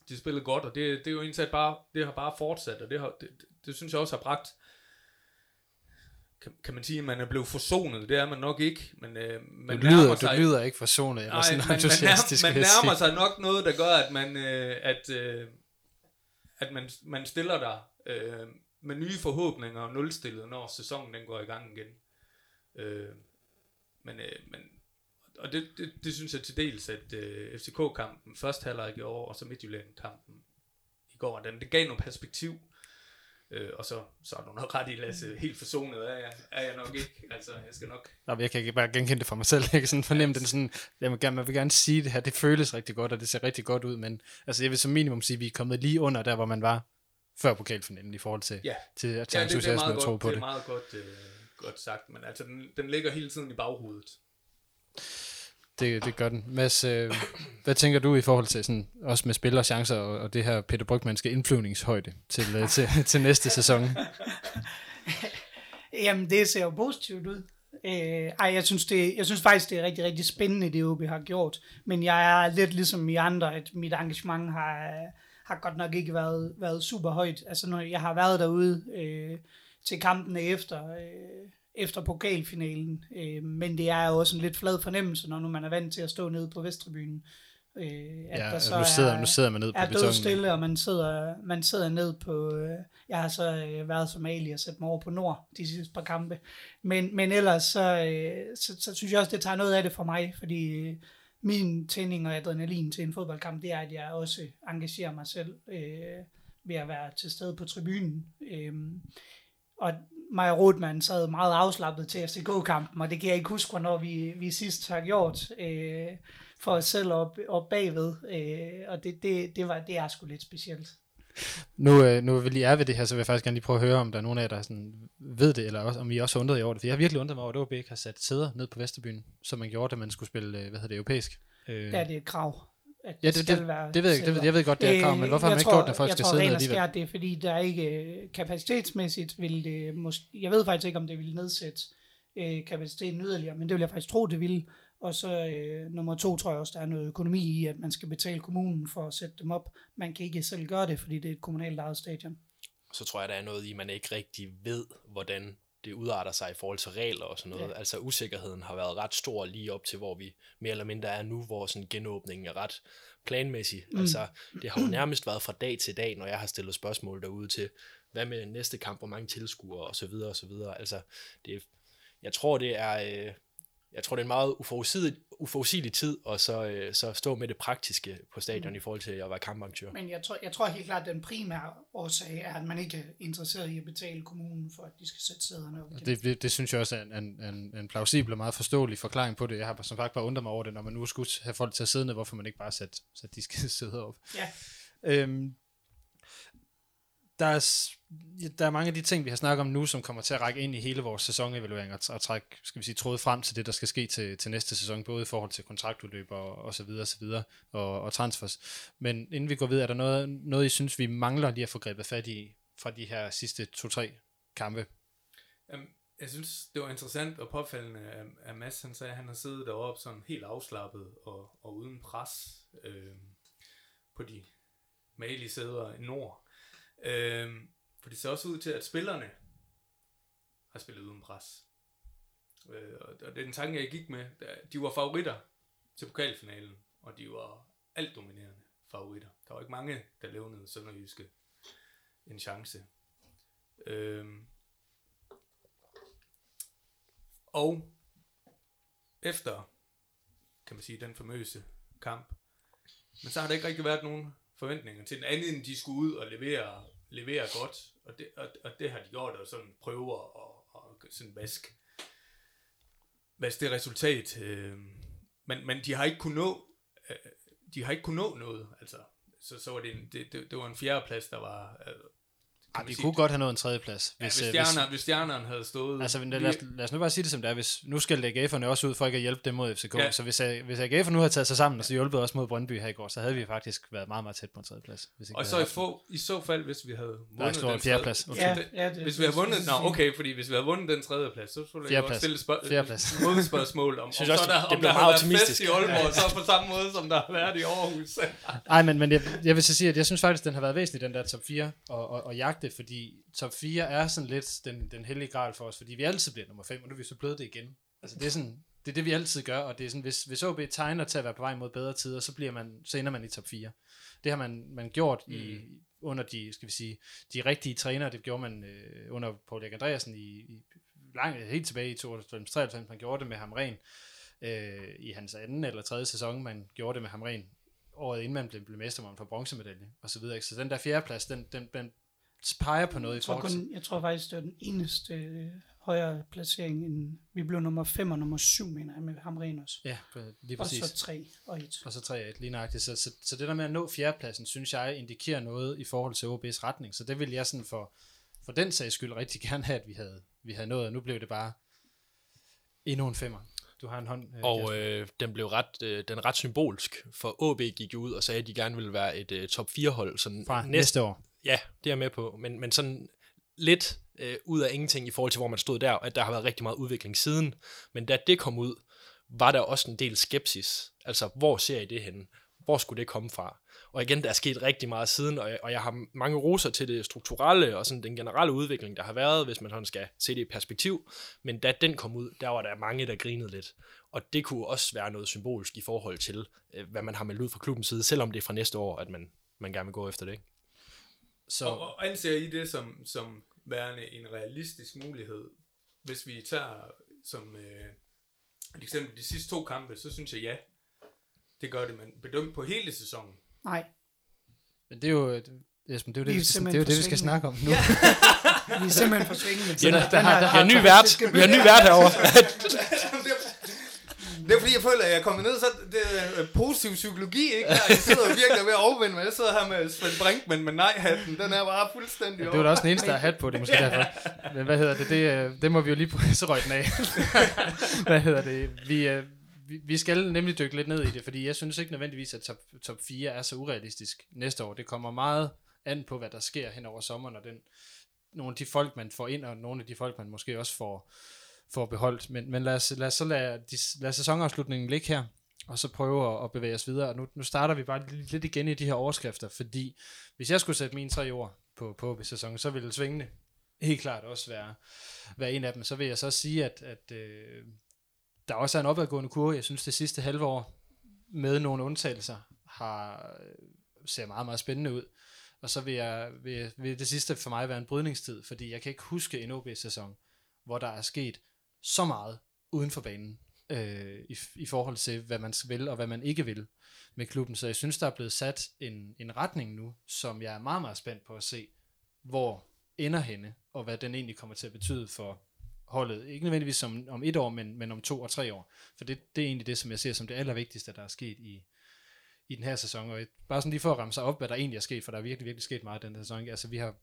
de spillede godt, og det, det er jo indsat bare, det har bare fortsat, og det, har, det, det, det synes jeg også har bragt, kan, kan man sige, at man er blevet forsonet, det er man nok ikke, men øh, man Du lyder, nærmer du sig, lyder ikke forsonet, eller Nej, sådan man, man, entusiastisk, nærmer, man vil jeg nærmer sig nok noget, der gør, at man, øh, at, øh, at man, man stiller dig øh, med nye forhåbninger og nulstillet, når sæsonen den går i gang igen. Øh, men, øh, men, og det, det, det synes jeg til dels, at øh, FCK-kampen, først halvleg i år, og så Midtjylland-kampen i går, den, det gav noget perspektiv. Øh, og så, så er du nok ret i, Lasse, helt forsonet er jeg, er jeg nok ikke. Altså, jeg skal nok Nå, men jeg kan ikke bare genkende det for mig selv. Jeg kan sådan fornemme den sådan, jeg vil gerne, man vil gerne sige det her, det føles rigtig godt, og det ser rigtig godt ud, men altså, jeg vil som minimum sige, at vi er kommet lige under der, hvor man var før pokalfinalen i forhold til, Ja. til at Ja, tage det, det er meget godt, på det. det. er meget godt, øh, godt sagt, men altså, den, den ligger hele tiden i baghovedet. Det, det gør den. Mads, øh, hvad tænker du i forhold til sådan, også med spillerchancer og, og det her Peter Brygmanske indflyvningshøjde til, øh, til, til næste sæson? Jamen, det ser jo positivt ud. Øh, ej, jeg synes, det, jeg synes faktisk, det er rigtig, rigtig spændende, det OB har gjort. Men jeg er lidt ligesom i andre, at mit engagement har, har godt nok ikke været, været super højt. Altså, når jeg har været derude øh, til kampene efter, øh, efter pokalfinalen. Øh, men det er jo også en lidt flad fornemmelse, når nu man er vant til at stå nede på Vesttribunen. Øh, at Ja, der altså, nu, sidder, nu sidder man ned på er betonen. stille, og man sidder, man sidder ned på... Øh, jeg har så øh, været som Ali og sat mig over på Nord de sidste par kampe. Men, men ellers så, øh, så, så synes jeg også, det tager noget af det for mig, fordi øh, min tænding og adrenalin til en fodboldkamp, det er, at jeg også engagerer mig selv øh, ved at være til stede på tribunen. Øh, og Maja Rothmann sad meget afslappet til FCK-kampen, og det kan jeg ikke huske, hvornår vi, vi sidst har gjort øh, for os selv op, op bagved. Øh, og det, det, det, var, det er sgu lidt specielt. Nu, øh, nu vil lige er ved det her, så vil jeg faktisk gerne lige prøve at høre, om der er nogen af jer, der sådan ved det, eller også, om I også undret jer over det. For jeg har virkelig undret mig over, at OB ikke har sat sæder ned på Vesterbyen, som man gjorde, da man skulle spille, øh, hvad hedder det, europæisk. Øh, er det et krav. At ja, det, skal det, være det ved jeg ikke. Det, ved- jeg ved godt, det er krav, men hvorfor har jeg man ikke tror- gjort det, at folk jeg skal tror, sidde ned alligevel? skært, det er fordi, der er ikke øh, kapacitetsmæssigt vil det måske, jeg ved faktisk ikke, om det vil nedsætte øh, kapaciteten yderligere, men det vil jeg faktisk tro, det vil. Og så øh, nummer to tror jeg også, der er noget økonomi i, at man skal betale kommunen for at sætte dem op. Man kan ikke selv gøre det, fordi det er et kommunalt ejet stadion. så tror jeg, der er noget i, man ikke rigtig ved, hvordan det udarter sig i forhold til regler og sådan noget. Ja. Altså usikkerheden har været ret stor lige op til, hvor vi mere eller mindre er nu, hvor sådan genåbningen er ret planmæssig. Mm. Altså, det har jo nærmest været fra dag til dag, når jeg har stillet spørgsmål derude til, hvad med næste kamp, hvor mange tilskuere og så videre og så videre. Altså, det, jeg tror, det er... Øh, jeg tror, det er en meget uforudsigelig, uforudsigelig tid, og så, øh, så stå med det praktiske på stadion mm. i forhold til at være kamparrangør. Men jeg tror, jeg tror helt klart, at den primære årsag er, at man ikke er interesseret i at betale kommunen for, at de skal sætte sæderne op. igen. Det, det, det synes jeg også er en, en, en, plausibel og meget forståelig forklaring på det. Jeg har som sagt bare undret mig over det, når man nu skulle have folk til at sidde ned, hvorfor man ikke bare sætte, sætte de skal sidde op. Ja. Øhm, der, er, der er mange af de ting, vi har snakket om nu, som kommer til at række ind i hele vores sæsonevaluering og, og trække, skal vi sige, tråde frem til det, der skal ske til, til næste sæson, både i forhold til kontraktudløb og, og så videre, og så videre, og, og transfers. Men inden vi går videre, er der noget, noget, I synes, vi mangler lige at få grebet fat i fra de her sidste to-tre kampe? Jamen, jeg synes, det var interessant og påfaldende, at Mads han sagde, at han har siddet deroppe sådan helt afslappet og, og uden pres øh, på de malige sæder i nord. Øhm, for det ser også ud til, at spillerne har spillet uden pres. Øh, og, det er den tanke, jeg gik med. De var favoritter til pokalfinalen, og de var alt dominerende favoritter. Der var ikke mange, der levnede Sønderjyske en chance. Øhm, og efter, kan man sige, den famøse kamp, men så har der ikke rigtig været nogen forventninger til den anden, end de skulle ud og levere, leverer godt, og det, og, og det har de gjort, og sådan prøver og, og sådan vask, vask det resultat. Øh, men, men de har ikke kunnet nå, øh, de har ikke kunnet nå noget, altså. Så, så var det, en, det, det, det var en fjerdeplads, der var, øh, ej, vi sige- kunne godt have nået en tredjeplads. Ja, hvis, øh, stjernerne, hvis stjernerne havde stået... Altså, lad, lad, os, lad os nu bare sige det som det er. Hvis, nu skal AGF'erne også ud for ikke at hjælpe dem mod FCK. Ja. Så hvis, A- hvis AGF'erne nu havde taget sig sammen og så hjulpet os mod Brøndby her i går, så havde vi faktisk været meget, meget tæt på en tredjeplads. Hvis ikke og så i, få, i så fald, hvis vi havde vundet den en fjerdeplads. tredje- Ja, ja, det- hvis vi havde vundet... det- Nå, okay, fordi hvis vi havde vundet den tredje plads, så skulle jeg også stille spørg- modspørgsmål om, om, så også, der, det om blev der meget har været fest i Aalborg, så på samme måde, som der har været i Aarhus. Ej, men, men jeg, jeg vil så sige, at jeg synes faktisk, den har været væsentlig, den der top 4, og, og, og jagte, fordi top 4 er sådan lidt den, den hellige gral for os, fordi vi altid bliver nummer 5, og nu er vi så blevet det igen. Altså, det er sådan, det er det, vi altid gør, og det er sådan, hvis, hvis OB tegner til at være på vej mod bedre tider, så, bliver man, så ender man i top 4. Det har man, man gjort i, under de, skal vi sige, de rigtige trænere, det gjorde man øh, under Paul Erik Andreasen i, i lang, helt tilbage i 92-93, man gjorde det med Hamren øh, i hans anden eller tredje sæson, man gjorde det med Hamren året inden man blev, blev mester, hvor man får bronzemedalje og så videre. ikke? Så den der fjerdeplads, den, den, den peger på noget Jeg i tror, forhold til... kun, jeg tror faktisk, det var den eneste øh, højere placering. End, vi blev nummer 5 og nummer 7, mener jeg, med Hamren også. Ja, lige Og præcis. så 3 og 1. Og så 3-1, lige nøjagtigt. Så, så, så det der med at nå fjerdepladsen, synes jeg indikerer noget i forhold til OB's retning. Så det vil jeg sådan for, for den sags skyld rigtig gerne have, at vi havde, vi havde nået. Og nu blev det bare endnu en femmer. Du har en hånd, øh, Og øh, den blev ret, øh, den er ret symbolsk, for AB gik jo ud og sagde, at de gerne ville være et øh, top 4 hold. Sådan fra næste, næste år. Ja, det er jeg med på, men, men sådan lidt øh, ud af ingenting i forhold til, hvor man stod der, at der har været rigtig meget udvikling siden. Men da det kom ud, var der også en del skepsis. Altså, hvor ser I det henne? Hvor skulle det komme fra? Og igen, der er sket rigtig meget siden, og jeg, og jeg har mange roser til det strukturelle og sådan den generelle udvikling, der har været, hvis man sådan skal se det i perspektiv. Men da den kom ud, der var der mange, der grinede lidt. Og det kunne også være noget symbolsk i forhold til, øh, hvad man har meldt ud fra klubbens side, selvom det er fra næste år, at man, man gerne vil gå efter det. Ikke? Så, Og, og anser I det som, som værende en realistisk mulighed? Hvis vi tager som øh, et eksempel de sidste to kampe, så synes jeg ja. Det gør det, men bedømt på hele sæsonen. Nej, men det er jo... det- Esben, det er jo det, Vi skal, det, er jo det, vi skal snakke om nu. vi er simpelthen for svingende. Ja, der- der har- der Vi har ny vært. Vi har ny vært herovre. Det er fordi, jeg føler, at jeg er kommet ned, så det er øh, positiv psykologi, ikke? Jeg sidder virkelig ved at overvinde mig. Jeg sidder her med Svend Brinkmann med nej-hatten. Den er bare fuldstændig Det var da også den eneste, der har hat på det, måske derfor. Men hvad hedder det? Det, øh, det må vi jo lige på, så røg den af. hvad hedder det? Vi, øh, vi, vi skal nemlig dykke lidt ned i det, fordi jeg synes ikke nødvendigvis, at top, top 4 er så urealistisk næste år. Det kommer meget an på, hvad der sker hen over sommeren, og den, nogle af de folk, man får ind, og nogle af de folk, man måske også får, får beholdt. Men, men lad, os, lad os så lade, de, lad sæsonafslutningen ligge her, og så prøve at, at bevæge os videre. Og nu, nu starter vi bare lidt igen i de her overskrifter, fordi hvis jeg skulle sætte mine tre ord på, på sæsonen, så ville svingende helt klart også være, være en af dem. Så vil jeg så sige, at, at øh, der også er en opadgående kurve. Jeg synes, det sidste halve år, med nogle undtagelser, har, øh, ser meget, meget spændende ud. Og så vil, jeg, vil, vil det sidste for mig være en brydningstid, fordi jeg kan ikke huske en OB-sæson, hvor der er sket så meget uden for banen øh, i, i forhold til, hvad man vil og hvad man ikke vil med klubben. Så jeg synes, der er blevet sat en, en retning nu, som jeg er meget, meget spændt på at se, hvor ender henne, og hvad den egentlig kommer til at betyde for holdet. Ikke nødvendigvis om, om et år, men, men om to og tre år. For det, det er egentlig det, som jeg ser som det allervigtigste, der er sket i, i den her sæson. Og bare sådan lige for at ramme sig op, hvad der egentlig er sket, for der er virkelig, virkelig sket meget den her sæson. Altså vi har,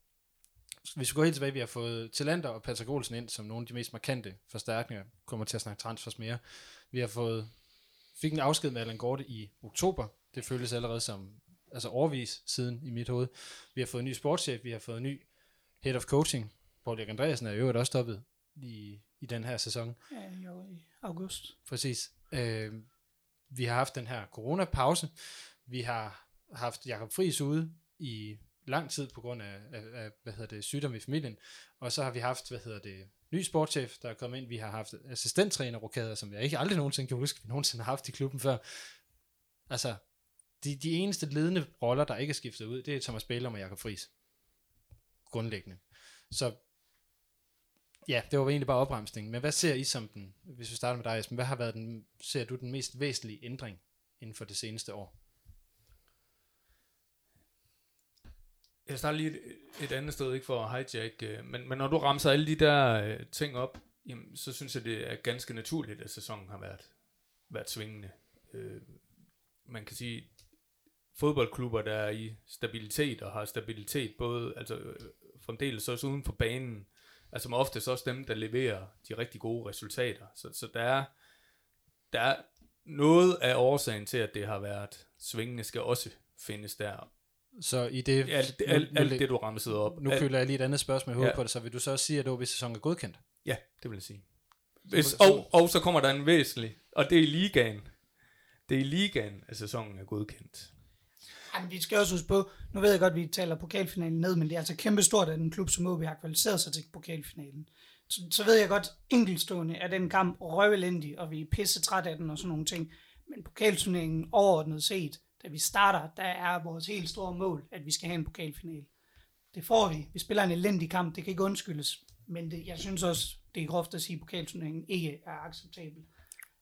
hvis vi går helt tilbage, vi har fået Talander og Patrick Olsen ind, som nogle af de mest markante forstærkninger, kommer til at snakke transfers mere. Vi har fået, fik en afsked med Allan Gorte i oktober. Det føles allerede som altså overvis siden i mit hoved. Vi har fået en ny sportschef, vi har fået en ny head of coaching. Paul Erik Andreasen er jo også stoppet i, i den her sæson. Ja, jo, i august. Præcis. Øh, vi har haft den her coronapause. Vi har haft Jakob Friis ude i lang tid på grund af, af, af hvad hedder det, sygdom i familien. Og så har vi haft, hvad hedder det, ny sportschef, der er kommet ind. Vi har haft assistenttræner rokader, som jeg ikke aldrig nogensinde kan huske, vi nogensinde har haft i klubben før. Altså, de, de eneste ledende roller, der ikke er skiftet ud, det er Thomas Bælum og Jakob Friis. Grundlæggende. Så ja, det var egentlig bare opremsningen. Men hvad ser I som den, hvis vi starter med dig, Esben, hvad har været den, ser du den mest væsentlige ændring inden for det seneste år? Jeg starter lige et, et andet sted, ikke for at hijack, øh, men, men når du ramser alle de der øh, ting op, jamen, så synes jeg, det er ganske naturligt, at sæsonen har været, været svingende. Øh, man kan sige, fodboldklubber, der er i stabilitet og har stabilitet, både altså, øh, fremdeles også uden for banen, er som oftest også dem, der leverer de rigtig gode resultater. Så, så der, er, der er noget af årsagen til, at det har været svingende, skal også findes der. Så i det... Alt, nu- alt, nu- alt det, du ramsede op. Nu Alt- køler jeg lige et andet spørgsmål i hovedet Ja. på det, så vil du så også sige, at OB-sæsonen er godkendt? Ja, det vil jeg sige. Hvis, og, og så kommer der en væsentlig, og det er i ligaen. Det er i ligaen, at sæsonen er godkendt. Jamen, vi skal også huske på, nu ved jeg godt, at vi taler pokalfinalen ned, men det er altså kæmpe stort, at en klub som OB har kvalificeret sig til pokalfinalen. Så, så ved jeg godt, enkeltstående er den kamp røvelendig, og vi er pisse træt af den og sådan nogle ting. Men pokalturneringen overordnet set, da vi starter, der er vores helt store mål, at vi skal have en pokalfinale. Det får vi. Vi spiller en elendig kamp, det kan ikke undskyldes. Men det, jeg synes også, det er groft at sige, at pokalturneringen ikke er acceptabel.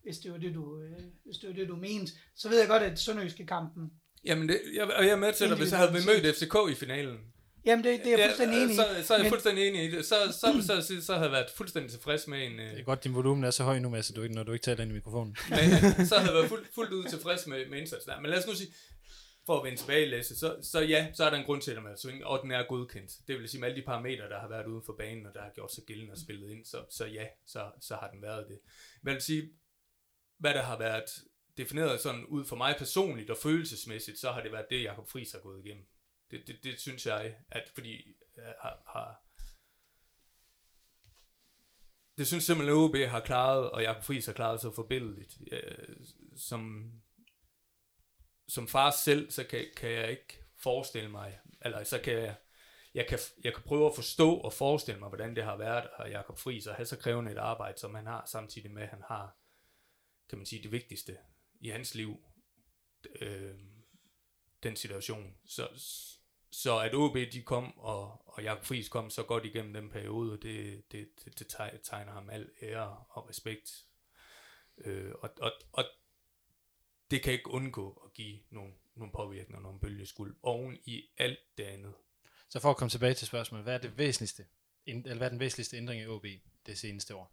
Hvis det var det, du, øh, hvis det var det, du mente. Så ved jeg godt, at Sønderjyske kampen Jamen, det, jeg, og jeg er med til dig, hvis jeg havde mødt FCK i finalen. Jamen, det, det er jeg fuldstændig enig i. så, så er jeg men- fuldstændig enig i det. Så, så, så, så, så, havde jeg været fuldstændig tilfreds med en... Det er Øh, godt, din volumen er så høj nu, Mads, du ikke, når du ikke taler ind i mikrofonen. med, så havde jeg været fuldt, fuldt ud tilfreds med, med indsatsen. der. Men lad os nu sige, for at vende tilbage, Lasse, så, så ja, så er der en grund til, at man er swing, og den er godkendt. Det vil sige, med alle de parametre, der har været ude for banen, og der har gjort sig gældende og spillet ind, så, så ja, så, så har den været det. Men jeg vil sige, hvad der har været defineret sådan ud for mig personligt og følelsesmæssigt, så har det været det, Jakob Friis har gået igennem. Det, det, det synes jeg, at fordi jeg har, har det synes simpelthen, at OB har klaret, og Jakob Friis har klaret så forbilledeligt. Øh, som, som far selv, så kan, kan jeg ikke forestille mig, eller så kan jeg, jeg kan, jeg kan prøve at forstå og forestille mig, hvordan det har været at Jakob Friis at have så krævende et arbejde, som han har, samtidig med, at han har, kan man sige, det vigtigste i hans liv, øh, den situation. Så, så at OB de kom, og, og Jakob Friis kom så godt igennem den periode, det, det, det, det teg- tegner ham al ære og respekt. Øh, og, og, og det kan ikke undgå at give nogle, nogle påvirkninger, nogle bølgeskuld, oven i alt det andet. Så for at komme tilbage til spørgsmålet, hvad er det væsentligste, eller hvad er den væsentligste ændring i OB det seneste år?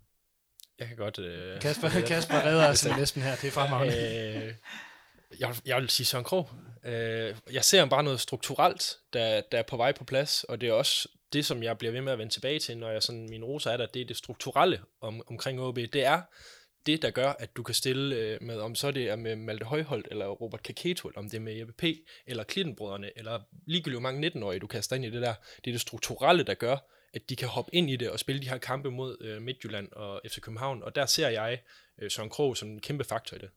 Jeg kan godt... Øh, Kasper, Kasper redder os med næsten her, det er fremragende. øh, jeg, jeg vil sige Søren Krog. Øh, jeg ser bare noget strukturelt, der, der er på vej på plads, og det er også det, som jeg bliver ved med at vende tilbage til, når jeg sådan, min roser er der, det er det strukturelle om, omkring OB. Det er det, der gør, at du kan stille øh, med, om så det er med Malte Højholdt, eller Robert Kaketo, eller om det er med Jeppe P., eller Klittenbrødrene, eller ligegyldigt hvor mange 19-årige, du kaster ind i det der. Det er det strukturelle, der gør, at de kan hoppe ind i det og spille de her kampe mod øh, Midtjylland og FC København, og der ser jeg øh, Søren Krog som en kæmpe faktor i det.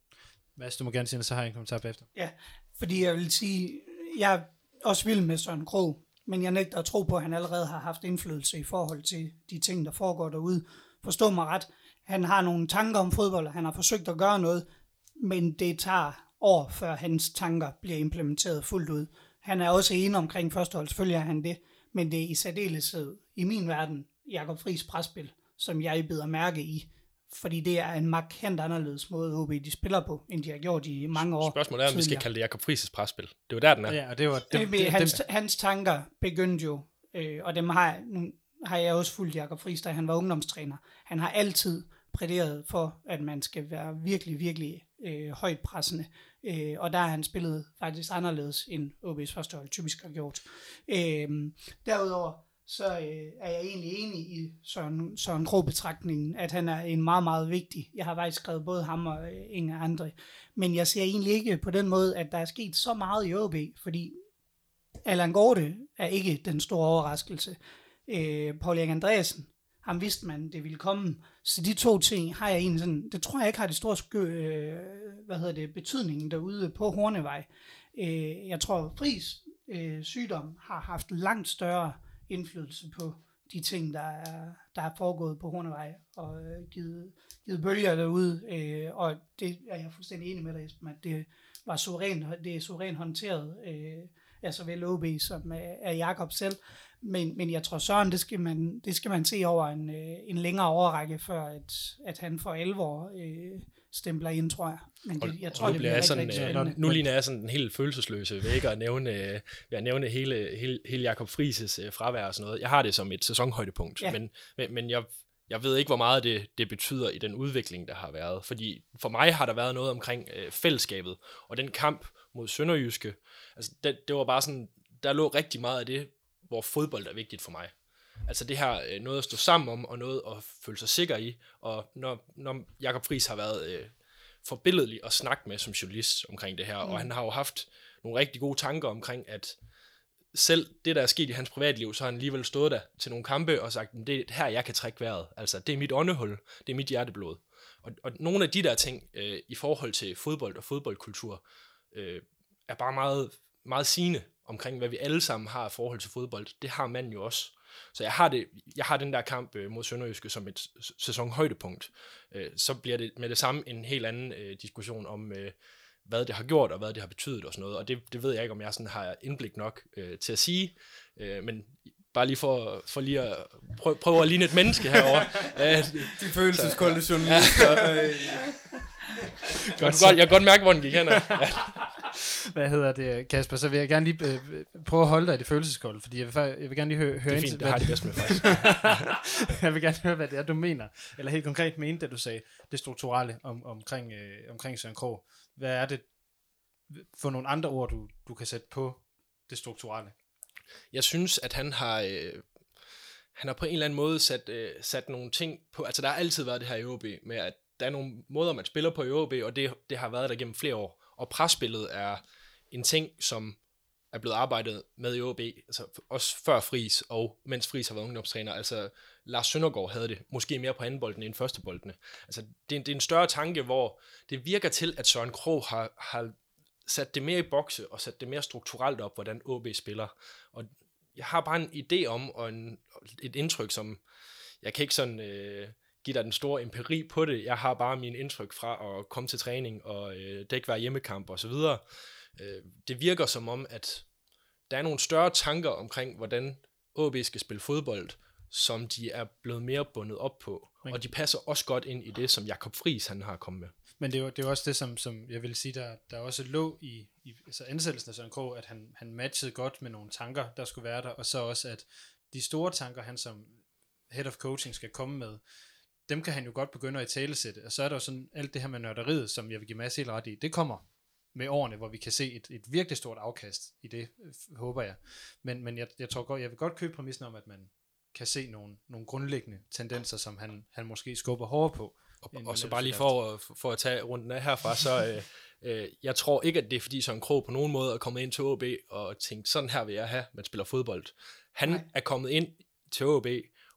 Mads, du må gerne sige så har jeg en kommentar bagefter. Ja, fordi jeg vil sige, jeg er også vild med Søren Krog, men jeg nægter at tro på, at han allerede har haft indflydelse i forhold til de ting, der foregår derude. Forstå mig ret. Han har nogle tanker om fodbold, og han har forsøgt at gøre noget, men det tager år, før hans tanker bliver implementeret fuldt ud. Han er også enig omkring førstehold, selvfølgelig er han det, men det er i særdeleshed i min verden Jakob Friis presspil, som jeg bider mærke i, fordi det er en markant anderledes måde, OB de spiller på, end de har gjort i mange år. Spørgsmålet er, om vi skal kalde det Jakob Friis' presspil. Det er jo der, den er. Ja, og det var... Det, Det, det, det, hans, dem, hans tanker begyndte jo, øh, og dem har, nu har jeg også fulgt Jakob Friis, da han var ungdomstræner. Han har altid præderet for, at man skal være virkelig, virkelig øh, højt pressende. Øh, og der har han spillet faktisk anderledes, end OB's første hold typisk har gjort. Øh, derudover så øh, er jeg egentlig enig i Søren, Søren grov betragtningen, at han er en meget, meget vigtig. Jeg har faktisk skrevet både ham og øh, Inge andre. Men jeg ser egentlig ikke på den måde, at der er sket så meget i OB, fordi Allan Gorte er ikke den store overraskelse. Øh, Paul Erik Andreasen, ham vidste man, det ville komme. Så de to ting har jeg egentlig sådan, det tror jeg ikke har det store skø, øh, hvad hedder det, betydning derude på Hornevej. Øh, jeg tror, pris øh, sygdom har haft langt større indflydelse på de ting, der er, der er foregået på Hornevej og øh, givet, givet bølger derude. Øh, og det er jeg fuldstændig enig med dig, Esben, at det var suverænt, det er suverænt håndteret øh, af såvel OB som af, af Jakob selv. Men, men jeg tror, Søren, det skal man, det skal man se over en, øh, en længere overrække, før at, at han for alvor øh, stempler ind, tror jeg. Men det, jeg tror, nu det bliver rigtig, sådan, rigtig øh, spændende. nu ligner jeg sådan den helt følelsesløse ved ikke at nævne, øh, ved at nævne hele, hele, hele Jakob Frises øh, fravær og sådan noget. Jeg har det som et sæsonhøjdepunkt, Ja. men, men, men jeg, jeg ved ikke, hvor meget det, det betyder i den udvikling, der har været. Fordi for mig har der været noget omkring øh, fællesskabet, og den kamp mod Sønderjyske, altså det, det var bare sådan, der lå rigtig meget af det, hvor fodbold er vigtigt for mig. Altså det her øh, noget at stå sammen om, og noget at føle sig sikker i. Og når, når Jakob Friis har været øh, forbilledlig at snakke med som journalist omkring det her, mm. og han har jo haft nogle rigtig gode tanker omkring, at selv det, der er sket i hans privatliv, så har han alligevel stået der til nogle kampe og sagt, det er her, jeg kan trække vejret. Altså, det er mit åndehul, det er mit hjerteblod. Og, og nogle af de der ting øh, i forhold til fodbold og fodboldkultur, øh, er bare meget, meget sigende omkring, hvad vi alle sammen har i forhold til fodbold. Det har manden jo også. Så jeg har, det, jeg har den der kamp øh, mod Sønderjyske som et sæsonhøjdepunkt. Øh, så bliver det med det samme en helt anden øh, diskussion om, hvad det har gjort, og hvad det har betydet og sådan noget. Og det, det ved jeg ikke, om jeg sådan har indblik nok øh, til at sige. Øh, men bare lige for, for lige at prøve, prøve at ligne et menneske herovre. De følelseskolde journalister. Ja. godt, godt, jeg kan godt mærke, hvor den gik hen. Ja. Hvad hedder det, Kasper? Så vil jeg gerne lige øh, prøve at holde dig i det følelseskolde, fordi jeg vil, jeg vil gerne lige høre, høre det er fint, det har det bedst med faktisk. jeg vil gerne høre, hvad det er, du mener, eller helt konkret mente, det du sagde, det strukturelle om, omkring, øh, omkring Søren Krog. Hvad er det for nogle andre ord, du, du kan sætte på det strukturelle? Jeg synes, at han har... Øh, han har på en eller anden måde sat, øh, sat nogle ting på, altså der har altid været det her i OB, med at der er nogle måder, man spiller på i OB, og det, det har været der gennem flere år. Og presspillet er en ting, som er blevet arbejdet med i OB, altså også før Fris, og mens Fris har været ungdomstræner. Altså Lars Søndergaard havde det, måske mere på anden bolden end første boldene. Altså det, er, det er en større tanke, hvor det virker til, at Søren Krog har, har sat det mere i bokse, og sat det mere strukturelt op, hvordan OB spiller. Og jeg har bare en idé om, og en, et indtryk, som jeg kan ikke sådan... Øh, give dig den store empiri på det. Jeg har bare min indtryk fra at komme til træning og øh, dække hver hjemmekamp og så videre. Øh, det virker som om, at der er nogle større tanker omkring, hvordan OB skal spille fodbold, som de er blevet mere bundet op på. Men, og de passer også godt ind i det, som Jakob Friis han har kommet med. Men det er jo, det er jo også det, som, som jeg vil sige, der, der også lå i, i altså ansættelsen af Søren Krog, at han, han matchede godt med nogle tanker, der skulle være der, og så også, at de store tanker, han som head of coaching skal komme med, dem kan han jo godt begynde at i talesætte. Og så er der jo sådan alt det her med nørderiet, som jeg vil give Mads helt ret i, det kommer med årene, hvor vi kan se et, et virkelig stort afkast i det, håber jeg. Men, men jeg, jeg tror godt, jeg vil godt købe præmissen om, at man kan se nogle, nogle grundlæggende tendenser, som han, han måske skubber hårdere på. Og, og så bare lige for, for at tage runden af herfra, så øh, øh, jeg tror ikke, at det er fordi Søren Krog på nogen måde er kommet ind til OB og tænkt, sådan her vil jeg have, man spiller fodbold. Han Nej. er kommet ind til OB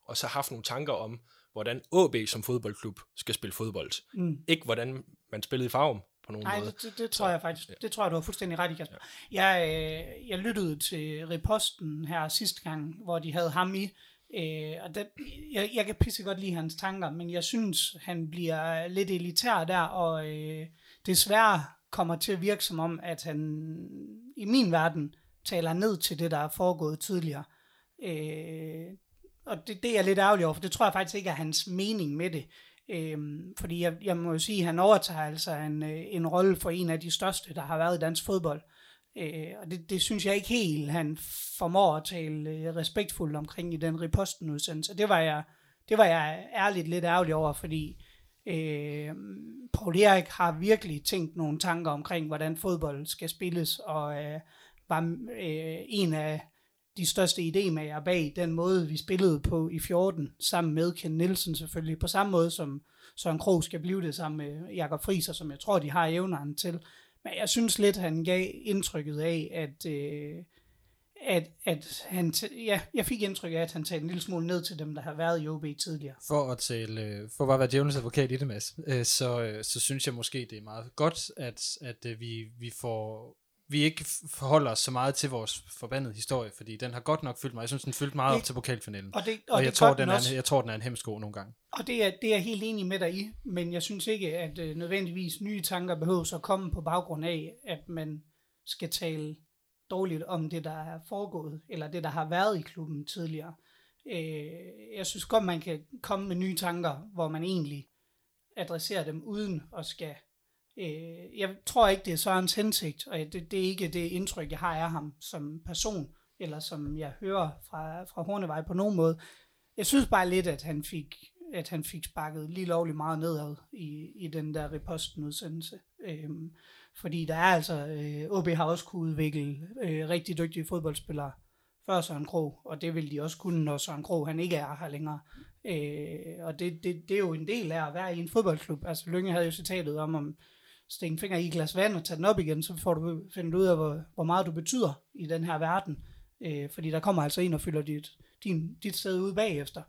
og så haft nogle tanker om, hvordan AB som fodboldklub skal spille fodbold. Mm. Ikke hvordan man spillede i farven på nogen Nej, måde. det, det, det tror jeg faktisk, ja. det tror jeg, du har fuldstændig ret i, Kasper. Ja. Jeg, øh, jeg lyttede til reposten her sidste gang, hvor de havde ham i, øh, og det, jeg, jeg kan pisse godt lide hans tanker, men jeg synes, han bliver lidt elitær der, og øh, desværre kommer til at virke som om, at han i min verden taler ned til det, der er foregået tidligere. Øh, og det, det er jeg lidt ærgerlig over, for det tror jeg faktisk ikke er hans mening med det. Øhm, fordi jeg, jeg må jo sige, at han overtager altså en, øh, en rolle for en af de største, der har været i dansk fodbold. Øh, og det, det synes jeg ikke helt, han formår at tale øh, respektfuldt omkring i den reposten udsendelse. Det var jeg, det var jeg ærligt lidt ærgerlig over, fordi øh, Paul Erik har virkelig tænkt nogle tanker omkring, hvordan fodbold skal spilles, og øh, var øh, en af de største idémager bag den måde, vi spillede på i 14, sammen med Ken Nielsen selvfølgelig, på samme måde som Søren Krog skal blive det sammen med Jakob Friser, som jeg tror, de har evneren til. Men jeg synes lidt, han gav indtrykket af, at, øh, at, at han, ja, jeg fik indtryk af, at han talte en lille smule ned til dem, der har været i OB tidligere. For at tale, øh, for at være djævelens advokat i det, Mads, øh, så, øh, så synes jeg måske, det er meget godt, at, at vi, vi får vi ikke forholder os så meget til vores forbandede historie, fordi den har godt nok fyldt mig. Jeg synes, den fyldte meget op til pokalfinalen. Og, det, og, og jeg, det tror, den er, også. jeg tror, den er en hemsko nogle gange. Og det er, det er jeg helt enig med dig i, men jeg synes ikke, at øh, nødvendigvis nye tanker behøver at komme på baggrund af, at man skal tale dårligt om det, der er foregået, eller det, der har været i klubben tidligere. Øh, jeg synes godt, man kan komme med nye tanker, hvor man egentlig adresserer dem uden at skal Øh, jeg tror ikke, det er Sørens hensigt, og det, det er ikke det indtryk, jeg har af ham som person, eller som jeg hører fra, fra Hornevej på nogen måde. Jeg synes bare lidt, at han fik, at han fik sparket lige lovligt meget nedad i, i den der reposten-udsendelse. Øhm, fordi der er altså, øh, OB har også kunne udvikle øh, rigtig dygtige fodboldspillere før Søren Krog, og det vil de også kunne, når Søren Krog han ikke er her længere. Øh, og det, det, det er jo en del af at være i en fodboldklub. Altså Lønge havde jo citatet om, om stikke en finger i et glas vand og tage den op igen, så får du finder du ud af, hvor, hvor meget du betyder i den her verden. Øh, fordi der kommer altså en og fylder dit, din, dit sted ud bagefter.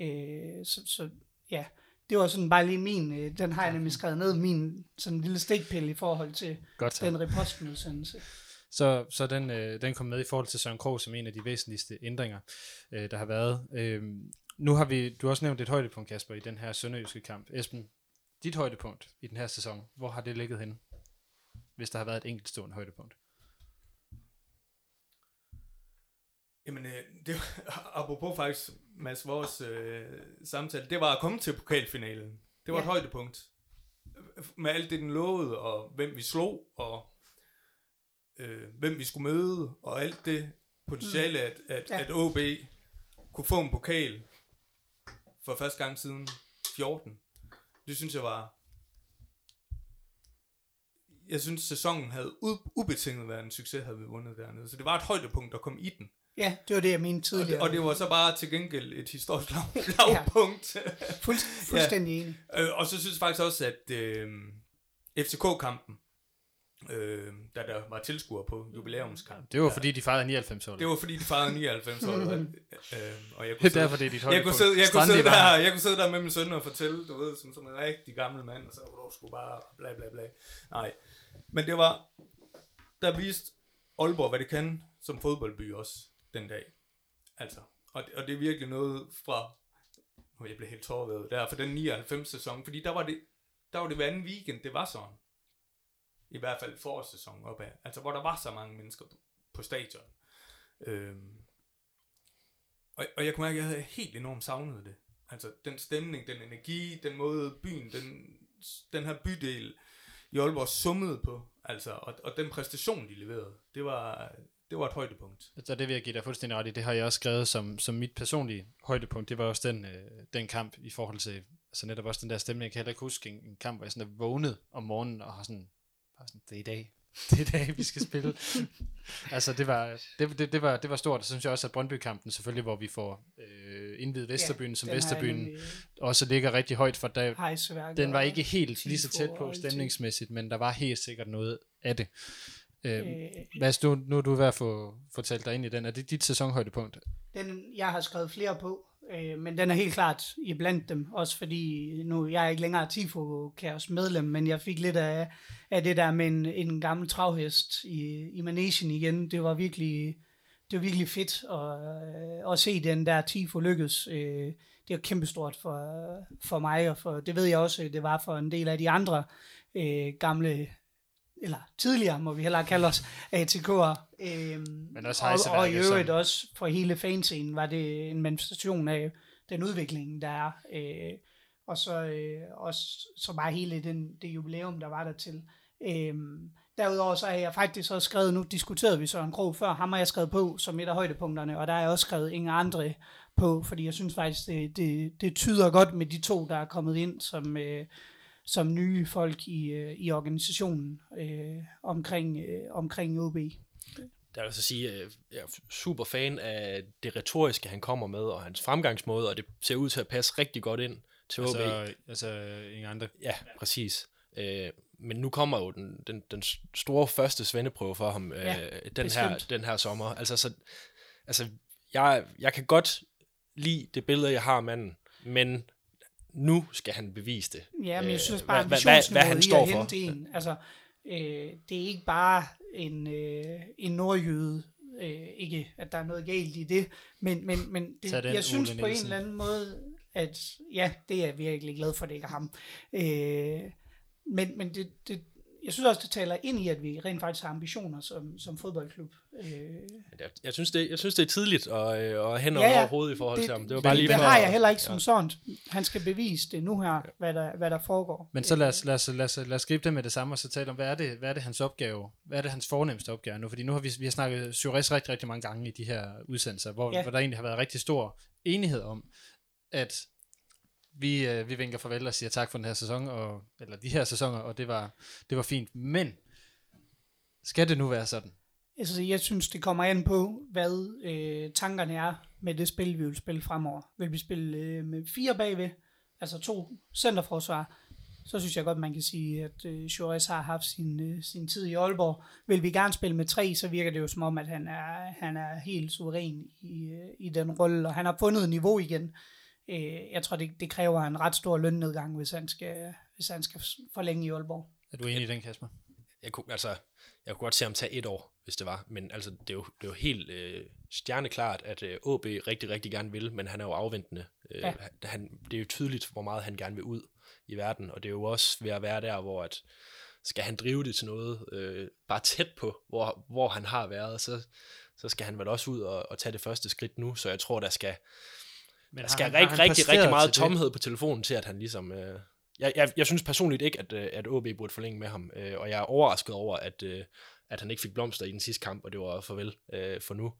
Øh, så, så ja, det var sådan bare lige min, øh, den har jeg nemlig skrevet ned, min sådan lille stikpille i forhold til Godt så. den repostenudsendelse. Så, så den, øh, den kom med i forhold til Søren Krog som en af de væsentligste ændringer, øh, der har været. Øh, nu har vi, du har også nævnt et højdepunkt, Kasper, i den her sønderjyske kamp. Esben, dit højdepunkt i den her sæson, hvor har det ligget henne? Hvis der har været et enkeltstående højdepunkt. Jamen, øh, det var, apropos faktisk, Mads, vores øh, samtale, det var at komme til pokalfinalen. Det var ja. et højdepunkt. Med alt det, den lovede, og hvem vi slog, og øh, hvem vi skulle møde, og alt det potentiale, at, at, Ja. at OB kunne få en pokal for første gang siden 14. Det synes jeg var... Jeg synes, sæsonen havde ubetinget været en succes, havde vi vundet dernede. Så det var et højdepunkt at komme i den. Ja, det var det, jeg mente Og tidligere. det, og det var så bare til gengæld et historisk lav, lavpunkt. Fuld, fuldstændig enig. Øh, og så synes jeg faktisk også, at øh, FCK-kampen, øh, da der var tilskuere på jubilæumskamp, Det var fordi, de fejrede 99 år. det var fordi, de fejrede 99 år. øh, og jeg kunne er derfor, det er dit jeg kunne, sidde, jeg, kunne sidde der, jeg kunne sidde der med min søn og fortælle, du ved, som, som en rigtig gammel mand, og så var du skulle bare bla bla bla. Nej, men det var, der viste Aalborg, hvad det kan som fodboldby også den dag. Altså, og, det- og det er virkelig noget fra, nu jeg blev helt tårvævet, der for den 99 sæson, fordi der var det, der var det hver anden weekend, det var sådan. I hvert fald forårssæsonen opad. Altså, hvor der var så mange mennesker på, på stadion. Øhm, og, og jeg kunne mærke, at jeg havde helt enormt savnet det. Altså, den stemning, den energi, den måde byen, den, den her bydel i Aalborg summede på. Altså, og, og den præstation, de leverede, det var, det var et højdepunkt. Så det vil jeg give dig fuldstændig ret i. Det har jeg også skrevet som, som mit personlige højdepunkt. Det var også den, øh, den kamp i forhold til, altså netop også den der stemning. Jeg kan heller ikke huske en, en kamp, hvor jeg sådan er vågnet om morgenen og har sådan, bare sådan det er i dag. Det er i dag, vi skal spille. altså det var, det, det, det, var, det var stort. Og så synes jeg også, at Brøndby-kampen selvfølgelig, hvor vi får øh, indvidet Vesterbyen, ja, som Vesterbyen også ligger rigtig højt, for der, den var og ikke helt lige så tæt og på stemningsmæssigt, men der var helt sikkert noget af det. Øh, Øh, Mads, nu, nu er du ved at få, få talt dig ind i den. Er det dit sæsonhøjdepunkt? Den, jeg har skrevet flere på, øh, men den er helt klart i blandt dem, også fordi nu jeg er ikke længere Tifo Kaos medlem, men jeg fik lidt af, af det der med en, en gammel travhest i, i Manation igen. Det var virkelig, det var virkelig fedt at, øh, at se den der Tifo lykkes. Øh, det var kæmpestort for, for mig, og for, det ved jeg også, det var for en del af de andre øh, gamle eller tidligere, må vi hellere kalde os, ATK'er. Øhm, Men også og, og i øvrigt som- også for hele fanscenen var det en manifestation af den udvikling, der er. Øh, og så øh, også så bare hele den, det jubilæum, der var der til. Øhm, derudover så har jeg faktisk også skrevet, nu diskuterede vi Søren Krog før, ham har jeg skrevet på som et af højdepunkterne, og der har jeg også skrevet ingen andre på, fordi jeg synes faktisk, det, det, det tyder godt med de to, der er kommet ind som, øh, som nye folk i, øh, i organisationen øh, omkring, øh, omkring OB. Der vil jeg så sige, at jeg er super fan af det retoriske, han kommer med, og hans fremgangsmåde, og det ser ud til at passe rigtig godt ind til OB. Altså, altså ingen andre. Ja, præcis. Øh, men nu kommer jo den, den, den store første svendeprøve for ham øh, Ja, den, her, den her sommer. Altså, så, altså jeg, jeg kan godt lide det billede, jeg har af manden, men nu skal han bevise det. Ja, men jeg Øh, synes bare, hvad- at hvad- hvad- hvad han står for. en, altså, øh, det er ikke bare en, øh, en nordjyde, øh, ikke at der er noget galt i det, men, men, men det, den, jeg synes Ole på en eller anden måde, at ja, det er jeg virkelig glad for, at det ikke er ham. Øh, men men det, det, jeg synes også, det taler ind i, at vi rent faktisk har ambitioner som, som fodboldklub. Øh, Jeg, jeg, synes, det, jeg synes, det er tidligt og, øh, og hen Ja, ja. over hovedet i forhold til ham. Det var det, bare lige det for, har jeg heller ikke som sådan. Han skal bevise det nu her, hvad der, hvad der foregår. Men så lad os, lad, os, lad, os, lad os gribe det med det samme, og så tale om, hvad er det, hvad er det hans opgave? Hvad er det hans fornemmeste opgave nu? Fordi nu har vi, vi har snakket Suarez rigtig, rigtig mange gange i de her udsendelser, hvor, Ja. hvor der egentlig har været rigtig stor enighed om, at vi, øh, vi vinker farvel og siger tak for den her sæson, og, eller de her sæsoner, og det var, det var fint. Men skal det nu være sådan, Altså, jeg synes, det kommer an på, hvad øh, tankerne er med det spil, vi vil spille fremover. Vil vi spille øh, med fire bagved, altså to centerforsvar, så synes jeg godt, man kan sige, at øh, Chores har haft sin, øh, sin tid i Aalborg. Vil vi gerne spille med tre, så virker det jo som om, at han er, han er helt suveræn i, øh, i den rolle, og han har fundet niveau igen. Øh, jeg tror, det, det kræver en ret stor lønnedgang, hvis han skal, hvis han skal forlænge i Aalborg. Er du enig i den, Kasper? Jeg kunne, altså, jeg kunne godt se ham tage et år, hvis det var. Men altså, det er jo, det er jo helt øh, stjerneklart, at øh, OB rigtig, rigtig gerne vil, men han er jo afventende. Øh, Ja. han, det er jo tydeligt, hvor meget han gerne vil ud i verden, og det er jo også ved at være der, hvor at, skal han drive det til noget øh, bare tæt på, hvor, hvor han har været, så, så skal han vel også ud og, og tage det første skridt nu, så jeg tror, der skal, Men der skal rigtig, rigtig, rigtig, rigtig meget tomhed på telefonen til, at han ligesom... Øh, jeg, jeg, jeg synes personligt ikke, at, øh, at OB burde forlænge med ham, øh, og jeg er overrasket over, at, øh, at han ikke fik blomster i den sidste kamp, og det var farvel øh, for nu.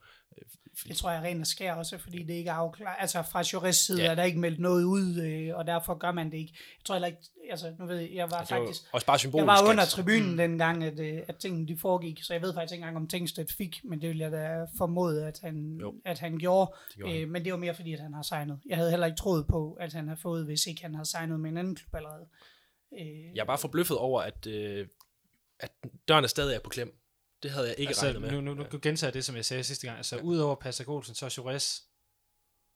Det tror jeg rent og skær også, fordi det ikke er afklaret. Altså fra Chores side Ja. er der ikke meldt noget ud, øh, og derfor gør man det ikke. Jeg tror heller ikke, altså nu ved jeg, jeg var var faktisk... også bare symbolisk. Jeg var under tribunen mm. dengang, at, øh, at tingene de foregik, så jeg ved faktisk ikke engang, om Tingstedt fik, men det vil jeg da formode, at han, Jo. at han gjorde. Det gjorde han. øh, men det var mere fordi, at han har signet. Jeg havde heller ikke troet på, at han har fået, hvis ikke han har signet med en anden klub allerede. Øh, Jeg er bare forbløffet over, at, øh, at døren er stadig er på klem. Det havde jeg ikke altså, regnet med. Nu, nu, nu gentager jeg det, som jeg sagde sidste gang. Altså, udover Patrick Olsen, så er Jures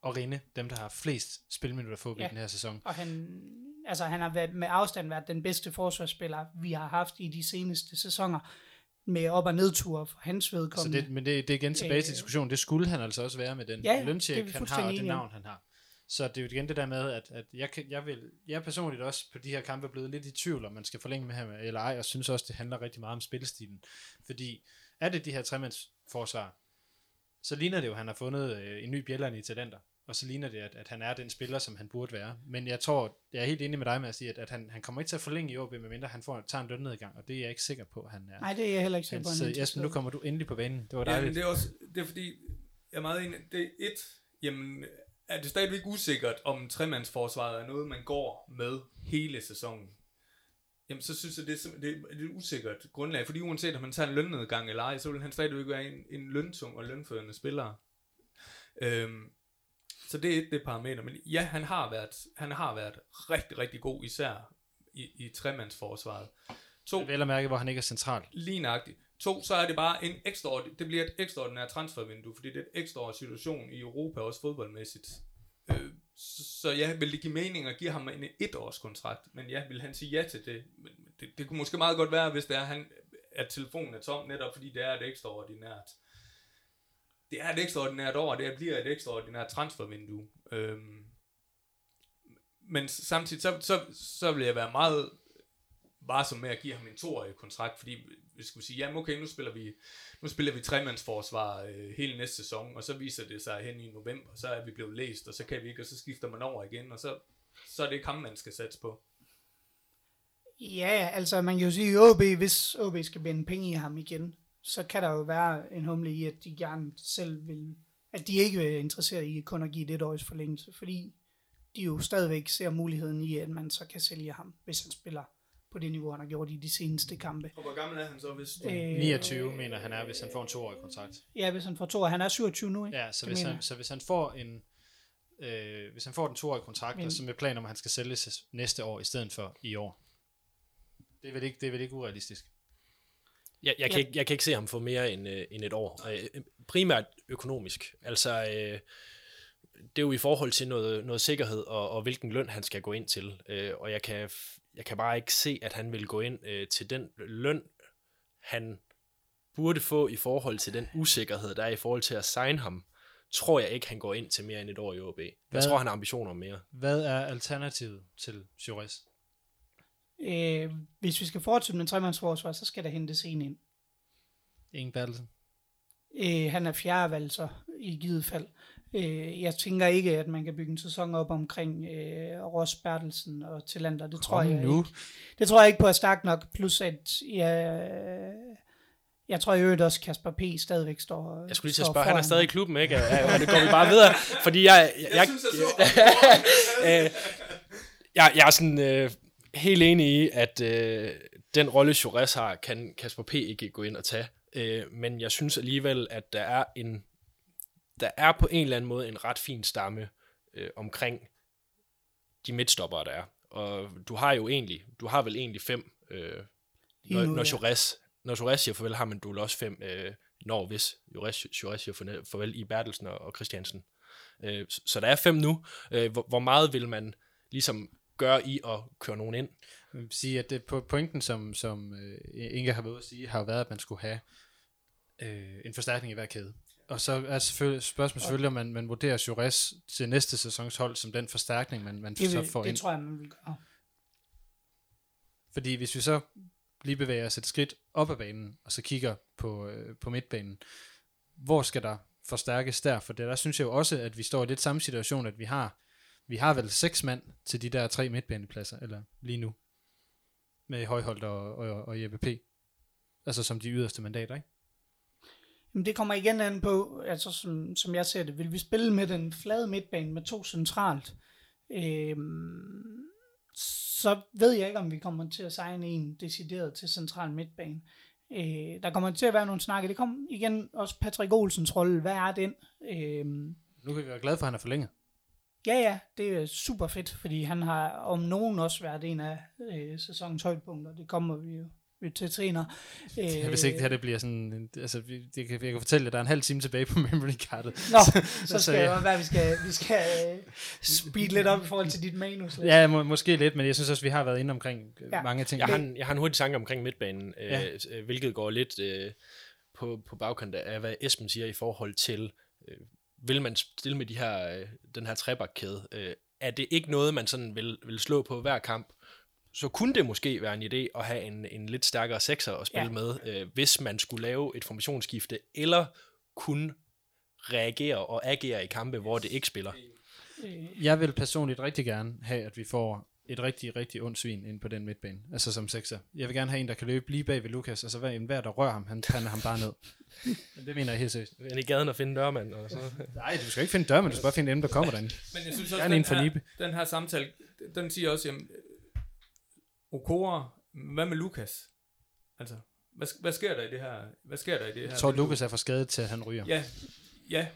og Rinde dem, der har flest spilminutter for ja. i Ja. den her sæson. Og han, altså han har været, med afstand været den bedste forsvarsspiller, vi har haft i de seneste sæsoner, med op- og nedture for hans Så vedkommende. det, men det, det er igen tilbage til Øh, diskussionen. Det skulle han altså også være med den Ja, ja, løntjek, han har, og det navn, han har. Så det er jo igen det der med, at, at jeg, kan, jeg, vil, jeg er personligt også på de her kampe blevet lidt i tvivl, om man skal forlænge med ham eller ej, og synes også, det handler rigtig meget om spillestilen. Fordi er det de her tremandsforsvar, så ligner det jo, at han har fundet øh, en ny bjælland i talenter, og så ligner det, at, at han er den spiller, som han burde være. Men jeg tror, jeg er helt enig med dig med at sige, at, at han, han kommer ikke til at forlænge i OB, medmindre han får, tager en lønnedgang, og det er jeg ikke sikker på, at han er. Nej, det er jeg heller ikke sikker på. er så Jesper, nu kommer du endelig på banen. Det var Ja, men dejligt. det er også, det er fordi, jeg er meget enig, det er et, jamen, er det stadigvæk usikkert, om tremandsforsvaret er noget, man går med hele sæsonen. Jamen, så synes jeg, det er, er, det er et usikkert grundlag, fordi uanset om man tager en lønnedgang eller ej, så vil han stadigvæk være en, en løntung og lønførende spiller. Øhm, så det er et det parameter, men ja, han har været, han har været rigtig, rigtig god, især i, i tremandsforsvaret. To, Vel at mærke, hvor han ikke er central. Lige nøjagtigt. To, så er det bare en ekstra, det bliver et ekstraordinært transfervindue, fordi det er et ekstraordinær situation i Europa, også fodboldmæssigt. Øh, så, ja, vil det give mening at give ham en etårskontrakt, men ja, vil han sige ja til det? Men det, det kunne måske meget godt være, hvis det er, han, at telefonen er tom, netop fordi det er et ekstraordinært. Det er et ekstraordinært år, og det bliver et ekstraordinært transfervindue. Øhm, men samtidig, så, så, så vil jeg være meget varsom med at give ham en toårig kontrakt, fordi vi skulle sige, jamen okay, nu spiller vi, nu spiller vi tremandsforsvar øh, hele næste sæson, og så viser det sig hen i november, så er vi blevet læst, og så kan vi ikke, og så skifter man over igen, og så, så er det ikke ham, man skal satse på. Ja, altså man kan jo sige, at OB, hvis OB skal binde penge i ham igen, så kan der jo være en humle i, at de gerne selv vil, at de ikke er interesseret i kun at give det års forlængelse, fordi de jo stadigvæk ser muligheden i, at man så kan sælge ham, hvis han spiller på det niveau, han har gjort i de seneste kampe. Og hvor gammel er han så, hvis Øh, 29 mener han er, hvis han får en toårig kontrakt. Ja, hvis han får to år. Han er 27 nu, ikke? Ja, så Det hvis, han, jeg. så hvis han får en øh, hvis han får den toårige kontrakt, Men- og så med plan om, at han skal sælges næste år i stedet for i år. Det er vel ikke, det er vel ikke urealistisk. Jeg, jeg, kan Ja. ikke, jeg kan ikke se ham få mere end, øh, end et år. Øh, primært økonomisk. Altså, øh, det er jo i forhold til noget, noget sikkerhed og, og hvilken løn han skal gå ind til. Øh, og jeg kan, jeg kan bare ikke se, at han vil gå ind øh, til den løn, han burde få i forhold til den usikkerhed, der er i forhold til at signe ham. Tror jeg ikke, han går ind til mere end et år i OB. Jeg Hvad? tror, han har ambitioner om mere. Hvad er alternativet til Jures? Øh, hvis vi skal fortsætte med tremandsforsvar, så skal der hentes en ind. Ingen Bertelsen. Øh, han er fjerdevalg så i givet fald. Øh, jeg tænker ikke, at man kan bygge en sæson op omkring øh, Ross Bertelsen og Tillander. Det tror Kom jeg nu. ikke. Det tror jeg ikke på er stærkt nok. Plus at jeg, jeg tror i øvrigt også, Kasper P. stadigvæk står Jeg skulle lige til at spørge, han er stadig i klubben, ikke? Og det går vi bare videre, fordi jeg... jeg, jeg, synes, jeg så- øh, jeg, jeg er sådan øh, helt enig i, at øh, den rolle, Jores har, kan Kasper P. ikke gå ind og tage. øh, men jeg synes alligevel, at der er en der er på en eller anden måde en ret fin stamme øh, omkring de midtstoppere, der er. Og du har jo egentlig, du har vel egentlig fem, øh, når, nu, når, ja. Jores, når Jores siger farvel, har man du også fem, øh, når hvis Jores, Jores siger farvel- i Bertelsen og, og Christiansen. Øh, så, så der er fem nu. Øh, hvor, hvor meget vil man ligesom gøre i at køre nogen ind? Jeg vil sige, at det på pointen, som, som øh, Inge har været at sige, har været, at man skulle have øh, en forstærkning i hver kæde. Og så er selvfølgelig, spørgsmålet selvfølgelig, om man, man vurderer Jures til næste sæsons hold som den forstærkning, man, man Det, så vil, får det ind. tror jeg, man vil gøre. Fordi hvis vi så lige bevæger os et skridt op ad banen, og så kigger på, øh, på midtbanen, hvor skal der forstærkes der? For det, der synes jeg jo også, at vi står i lidt samme situation, at vi har, vi har vel seks mand til de der tre midtbanepladser, eller lige nu, med Højholdt og, og, og Jeppe P. Altså som de yderste mandater, ikke? Jamen, det kommer igen an på, altså som, som jeg ser det, vil vi spille med den flade midtbane med to centralt, øhm, så ved jeg ikke, om vi kommer til at signe en decideret til central midtbane. Øh, der kommer til at være nogle snakke. Det kommer igen også Patrick Olsens rolle. Hvad er den? Øhm, Nu kan vi være glade for, at han er forlænget. ja, ja, det er super fedt, fordi han har om nogen også været en af øh, sæsonens højdepunkter. Det kommer vi jo senere. Øh, Hvis ikke det her det bliver sådan, en- altså vi, det kan, jeg kan fortælle, at der er en halv time tilbage på memory cardet. Nå, så Så skal ja. det jo være, vi skal, vi skal øh, speed lidt op i forhold til dit manus. Ja, må, måske lidt, men jeg synes også, vi har været inde omkring øh, Ja. mange ting. Jeg har, en, jeg har en hurtig tanke omkring midtbanen, øh, Ja. øh, hvilket går lidt øh, på, på bagkant af, hvad Esben siger i forhold til, øh, vil man stille med de her, øh, den her trebakkæde? Øh, er det ikke noget, man sådan vil, vil slå på hver kamp? Så kunne det måske være en idé at have en, en lidt stærkere sekser at spille Ja. med, øh, hvis man skulle lave et formationsskifte, eller kunne reagere og agere i kampe, hvor det ikke spiller. Jeg vil personligt rigtig gerne have, at vi får et rigtig, rigtig ondt svin ind på den midtbane. Altså som sekser. Jeg vil gerne have en, der kan løbe lige bag ved Lukas, og så hver, hver der rører ham, han pander ham bare ned. det mener jeg helt seriøst. Men i gaden og finde dørmand, og så... Nej, du skal ikke finde dør, men du skal bare finde dem, der kommer derinde. Men jeg synes også, Gerne den en for her, den her samtale, den siger også, jamen, Okora, hvad med Lukas? Altså, hvad, hvad sker der i det her? Hvad sker der i det her? Jeg tror, Lukas er for skadet til, at han ryger. Ja, ja.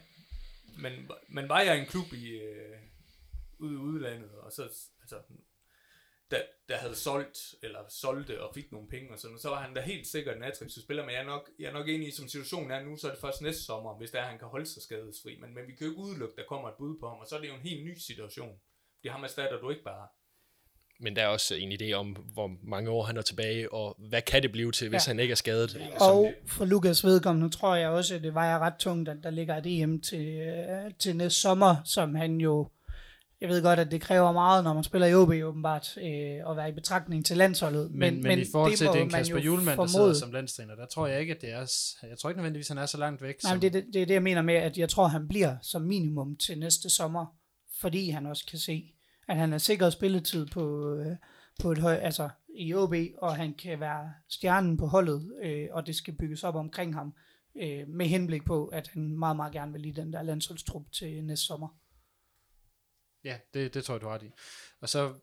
Men, men var jeg en klub i øh, ude i udlandet, og så, altså, der, der havde solgt, eller solgte og fik nogle penge og sådan så var han da helt sikkert en attraktiv spiller, men jeg er nok, jeg er nok enig i, som situationen er nu, så er det først næste sommer, hvis der er, han kan holde sig skadesfri, men, men vi kan jo ikke udelukke, der kommer et bud på ham, og så er det jo en helt ny situation. Fordi ham erstatter du ikke bare. Men der er også en idé om, hvor mange år han er tilbage, og hvad kan det blive til, hvis Ja. han ikke er skadet? Og for Lukas vedkommende tror jeg også, at det vejer ret tungt, at der ligger et EM til, øh, til næste sommer, som han jo, jeg ved godt, at det kræver meget, når man spiller i OB åbenbart, øh, at være i betragtning til landsholdet. Men, men, men i forhold til, må det er en man Kasper Julemand, der sidder som landstræner, der tror jeg ikke, at det er... Jeg tror ikke nødvendigvis, han er så langt væk. Nej, som, det, er det, det er det, jeg mener med, at jeg tror, han bliver som minimum til næste sommer, fordi han også kan se, at han er sikret spilletid på, øh, på et høj, altså i OB, og han kan være stjernen på holdet, øh, og det skal bygges op omkring ham, øh, med henblik på, at han meget, meget gerne vil i den der landsholdstrup til næste sommer. Ja, det, det tror jeg, du har ret i. Og så,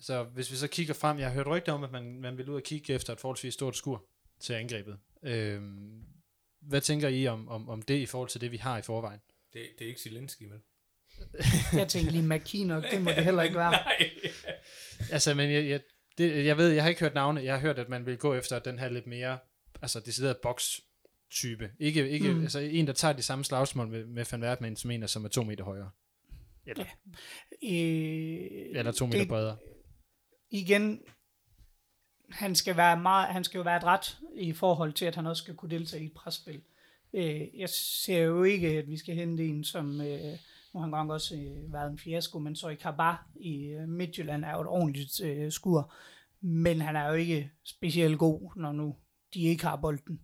så hvis vi så kigger frem, jeg har hørt rygter om, at man, man vil ud og kigge efter et forholdsvis stort skur til angrebet. Øhm, hvad tænker I om, om, om det i forhold til det, vi har i forvejen? Det, det er ikke Zelensky, vel? Jeg tænker lige McKinnon, det må det heller ikke være. Nej. Altså, men jeg, jeg, det, jeg ved, jeg har ikke hørt navne. Jeg har hørt, at man vil gå efter den her lidt mere, altså decideret boks type. Ikke, ikke mm. altså en, der tager de samme slagsmål med, med Van Wertmann, som en, som er to meter højere. Eller, Øh, eller to meter det- bredere. igen, han skal, være meget, han skal jo være et ret i forhold til, at han også skal kunne deltage i et presspil. Øh, jeg ser jo ikke, at vi skal hente en, som øh, nu har han godt også øh, været en fiasko, men så i Kabar i øh, Midtjylland er jo et ordentligt øh, skur. Men han er jo ikke specielt god, når nu de ikke har bolden.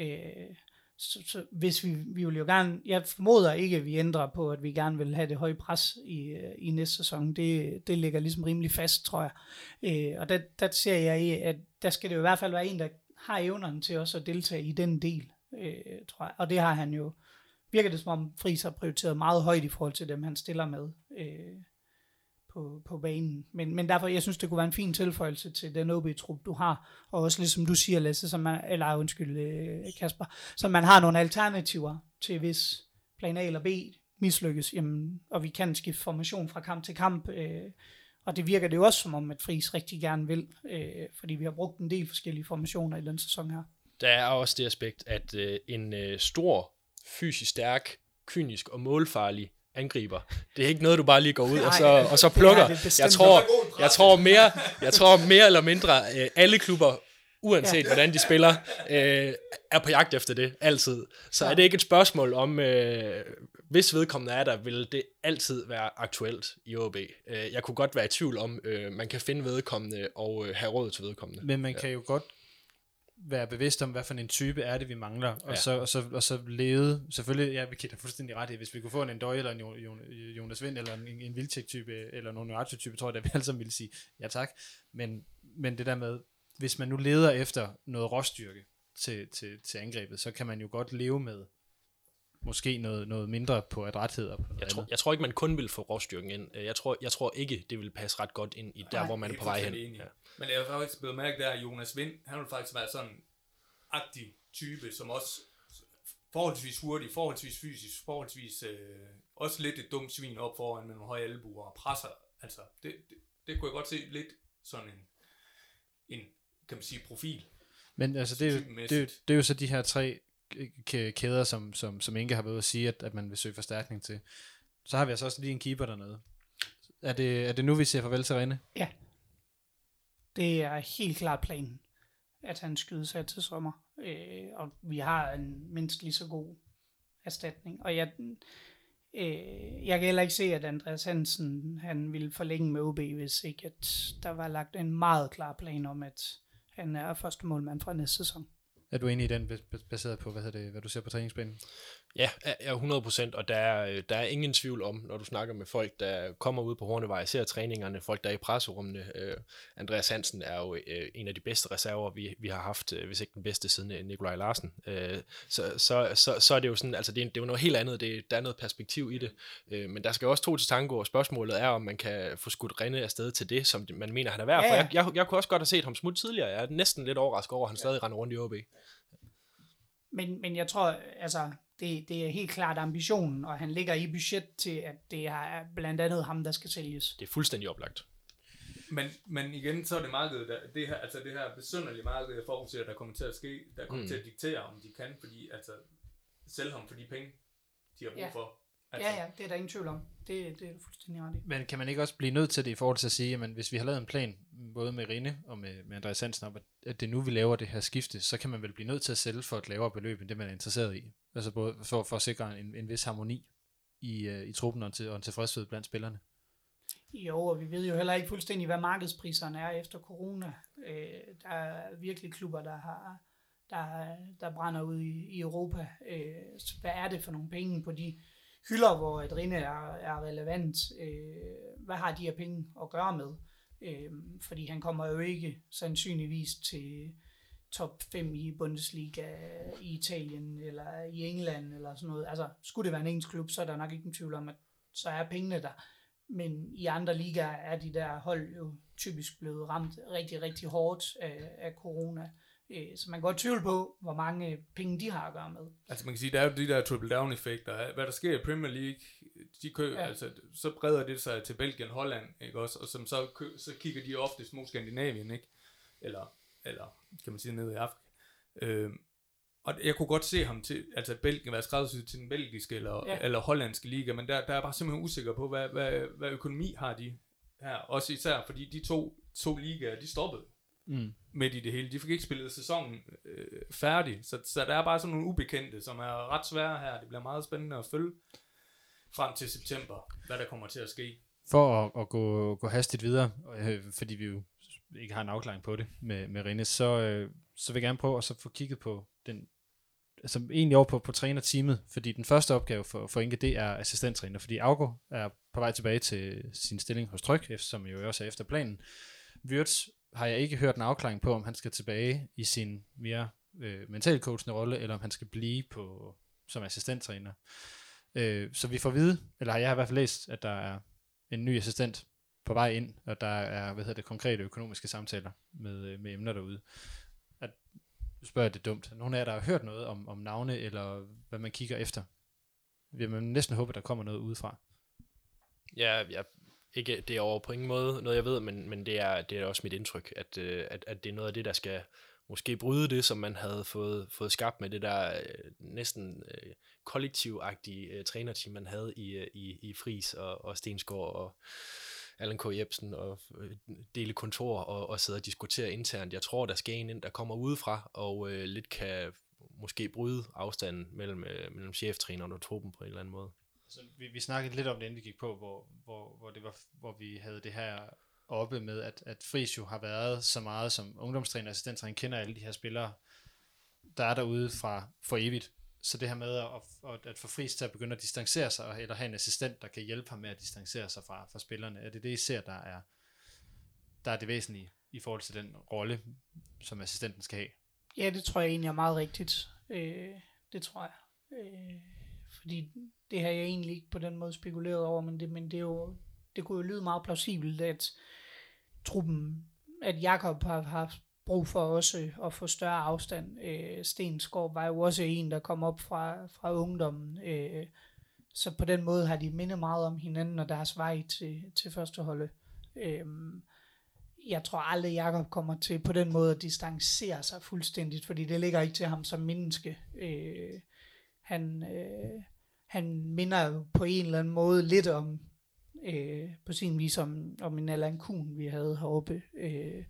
Øh, så, så hvis vi, vi vil jo gerne, jeg formoder ikke, at vi ændrer på, at vi gerne vil have det høje pres i, øh, i næste sæson. Det, det ligger ligesom rimelig fast, tror jeg. Øh, og der, der ser jeg, i, at der skal det jo i hvert fald være en, der har evnerne til også at deltage i den del, øh, tror jeg. Og det har han jo, virker det som om Friis har prioriteret meget højt i forhold til dem, han stiller med øh, på, på banen. Men, men derfor, jeg synes, det kunne være en fin tilføjelse til den OB-trup, du har. Og også ligesom du siger, Lasse, som man, eller undskyld, øh, Kasper, så man har nogle alternativer til, hvis plan A eller B mislykkes, jamen, og vi kan skifte formation fra kamp til kamp. Øh, og det virker det jo også som om, at Friis rigtig gerne vil, øh, fordi vi har brugt en del forskellige formationer i den sæson her. Der er også det aspekt, at øh, en øh, stor, fysisk stærk, kynisk og målfarlig angriber. Det er ikke noget, du bare lige går ud og så, og så er plukker. Jeg tror, jeg tror mere, jeg tror mere eller mindre øh, alle klubber, uanset Ja. hvordan de spiller, øh, er på jagt efter det, altid. Så er det ikke et spørgsmål om, øh, hvis vedkommende er der, vil det altid være aktuelt i OB. Øh, jeg kunne godt være i tvivl om, øh, man kan finde vedkommende og øh, have råd til vedkommende. Men man kan jo godt være bevidst om, hvad for en type er det, vi mangler, og, Ja. så, og, så, og så lede, selvfølgelig, ja, vi kan da fuldstændig ret i, hvis vi kunne få en Endøj, eller en Jo- Jo- Jonas Vind, eller en, en Vildtjek-type, eller en Onuachu-type, tror jeg, at vi alle sammen ville sige ja tak, men, men det der med, hvis man nu leder efter noget råstyrke til, til, til angrebet, så kan man jo godt leve med måske noget, noget mindre på adræthed og på noget Jeg tror, andet. jeg tror ikke, man kun vil få råstyrken ind. Jeg tror, jeg tror ikke, det vil passe ret godt ind i der, Nej, hvor man er på vej hen. Ja. Men jeg har faktisk blevet mærke der, at Jonas Vind, han vil faktisk være sådan en aktiv type, som også forholdsvis hurtig, forholdsvis fysisk, forholdsvis øh, også lidt et dumt svin op foran med nogle høje albuer og presser. Altså, det, det, det kunne jeg godt se lidt sådan en, en kan man sige, profil. Men altså, det er, jo, det, er, jo- det er jo så de her tre kæder, som, som, som Inge har været ude at sige, at, at man vil søge forstærkning til. Så har vi altså også lige en keeper dernede. Er det, er det nu, vi siger farvel til Rene? Det er helt klart planen, at han skydes her til sommer. Øh, og vi har en mindst lige så god erstatning. Og jeg, øh, jeg kan heller ikke se, at Andreas Hansen han ville forlænge med OB, hvis ikke at der var lagt en meget klar plan om, at han er første målmand fra næste sæson. Er du enig i den, baseret på, hvad, hedder det, hvad du ser på træningsbanen? Ja, ja, ja, 100%, og der er, øh, der er ingen tvivl om, når du snakker med folk, der kommer ud på Hornevej, ser træningerne, folk, der er i presserummene. Øh, Andreas Hansen er jo øh, en af de bedste reserver, vi, vi har haft, øh, hvis ikke den bedste siden øh, Nikolaj Larsen. Øh, så, så, så, så er det jo sådan, altså det er, det er jo noget helt andet, det, der er noget perspektiv i det. Øh, men der skal jo også to til tango, og spørgsmålet er, om man kan få skudt Rene afsted til det, som man mener, han er værd. Ja, For ja. jeg, jeg, jeg kunne også godt have set ham smutte tidligere. Jeg er næsten lidt overrasket over, at han stadig render rundt i OB. Men, men jeg tror, altså, det, det er helt klart ambitionen, og han ligger i budget til, at det er blandt andet ham, der skal sælges. Det er fuldstændig oplagt. Men, men igen, så er det markedet, der, det her, altså det her besynderlige marked, jeg forudser, der kommer til at ske, der kommer Mm. til at diktere, om de kan, fordi, altså, sælge ham for de penge, de har brug Ja. for. Altså, Ja, ja, det er der ingen tvivl om. Det, det er du fuldstændig ret i. Men kan man ikke også blive nødt til det i forhold til at sige, at hvis vi har lavet en plan, både med Rine og med, med Andreas Hansen om, at, det er nu, vi laver det her skifte, så kan man vel blive nødt til at sælge for et lavere beløb, end det man er interesseret i. Altså både for, for at sikre en, en vis harmoni i, uh, i truppen og en, til, og en tilfredshed blandt spillerne. Jo, og vi ved jo heller ikke fuldstændig, hvad markedspriserne er efter corona. Øh, der er virkelig klubber, der har der, der brænder ud i, i Europa. Øh, hvad er det for nogle penge på de hylder, hvor et rinde er, er relevant? Øh, hvad har de her penge at gøre med? Øh, fordi han kommer jo ikke sandsynligvis til top 5 i Bundesliga i Italien eller i England eller sådan noget. Altså, skulle det være en engelsk klub, så er der nok ikke en tvivl om, at så er pengene der. Men i andre ligaer er de der hold jo typisk blevet ramt rigtig, rigtig hårdt af, af corona. Øh, Så man kan godt tvivle på, hvor mange penge de har at gøre med. Altså man kan sige, der er jo de der triple down effekter. Hvad der sker i Premier League, de kø, Ja. altså, så breder det sig til Belgien, Holland, ikke også? Og som så, kø, så kigger de oftest mod Skandinavien, ikke? Eller, eller kan man sige nede i Afrika. Øhm, og jeg kunne godt se ham til, altså Belgien være skræddersyet til den belgiske eller, ja. eller hollandske liga, men der, der er jeg bare simpelthen usikker på, hvad, hvad, hvad økonomi har de her. Også især, fordi de to, to ligaer, de stoppede Mm midt i det hele. De fik ikke spillet sæsonen øh, færdig, så, så der er bare sådan nogle ubekendte, som er ret svære her. Det bliver meget spændende at følge frem til september, hvad der kommer til at ske. For at, at gå, gå hastigt videre, øh, fordi vi jo ikke har en afklaring på det med, med Rene, så, øh, så vil jeg gerne prøve at så få kigget på den, altså egentlig over på, på trænerteamet, fordi den første opgave for, for Inge, det er assistenttræner, fordi Augo er på vej tilbage til sin stilling hos Tryk, som jo også er efter planen. Wirtz har jeg ikke hørt en afklaring på, om han skal tilbage i sin mere øh, mentalcoachende rolle, eller om han skal blive på som assistenttræner. Øh, så vi får at vide, eller jeg har i hvert fald læst, at der er en ny assistent på vej ind, og der er, hvad hedder det, konkrete økonomiske samtaler med, øh, med emner derude. At, nu spørger jeg det dumt. Nogle af jer, der har hørt noget om, om navne, eller hvad man kigger efter? Vil man næsten håbe, at der kommer noget udefra. Ja, jeg, ikke, det er over på ingen måde noget, jeg ved, men, men det, er, det er også mit indtryk, at, øh, at, at det er noget af det, der skal måske bryde det, som man havde fået, fået skabt med det der øh, næsten øh, kollektivagtige øh, trænerteam, man havde i, øh, i, i Fris og, og Stensgaard og Allan K. Jebsen og øh, dele kontor og, og sidde og diskutere internt. Jeg tror, der skal en ind, der kommer udefra og øh, lidt kan måske bryde afstanden mellem, øh, mellem cheftræneren og truppen på en eller anden måde. Så vi, vi snakkede lidt om det, inden vi gik på, hvor, hvor, hvor, det var, hvor vi havde det her oppe med, at, at Friis jo har været så meget som ungdomstræner og assistenttræner, kender alle de her spillere, der er derude fra for evigt. Så det her med at, at, at få Friis til at begynde at distancere sig, eller have en assistent, der kan hjælpe ham med at distancere sig fra, fra spillerne, er det det, I ser, der er, der er det væsentlige i forhold til den rolle, som assistenten skal have? Ja, det tror jeg egentlig er meget rigtigt. Øh, det tror jeg. Øh, fordi det har jeg egentlig ikke på den måde spekuleret over, men det, men det, er jo, det kunne jo lyde meget plausibelt, at truppen, at Jakob har haft brug for også at få større afstand. Øh, Stensgaard var jo også en, der kom op fra, fra ungdommen. Øh, så på den måde har de mindet meget om hinanden og deres vej til, til førsteholdet. Øh, jeg tror aldrig, Jakob kommer til på den måde at distancere sig fuldstændigt, fordi det ligger ikke til ham som menneske. Øh, han, øh, han minder jo på en eller anden måde lidt om, øh, på sin vis om, om en Allan Kuhn, vi havde heroppe, øh,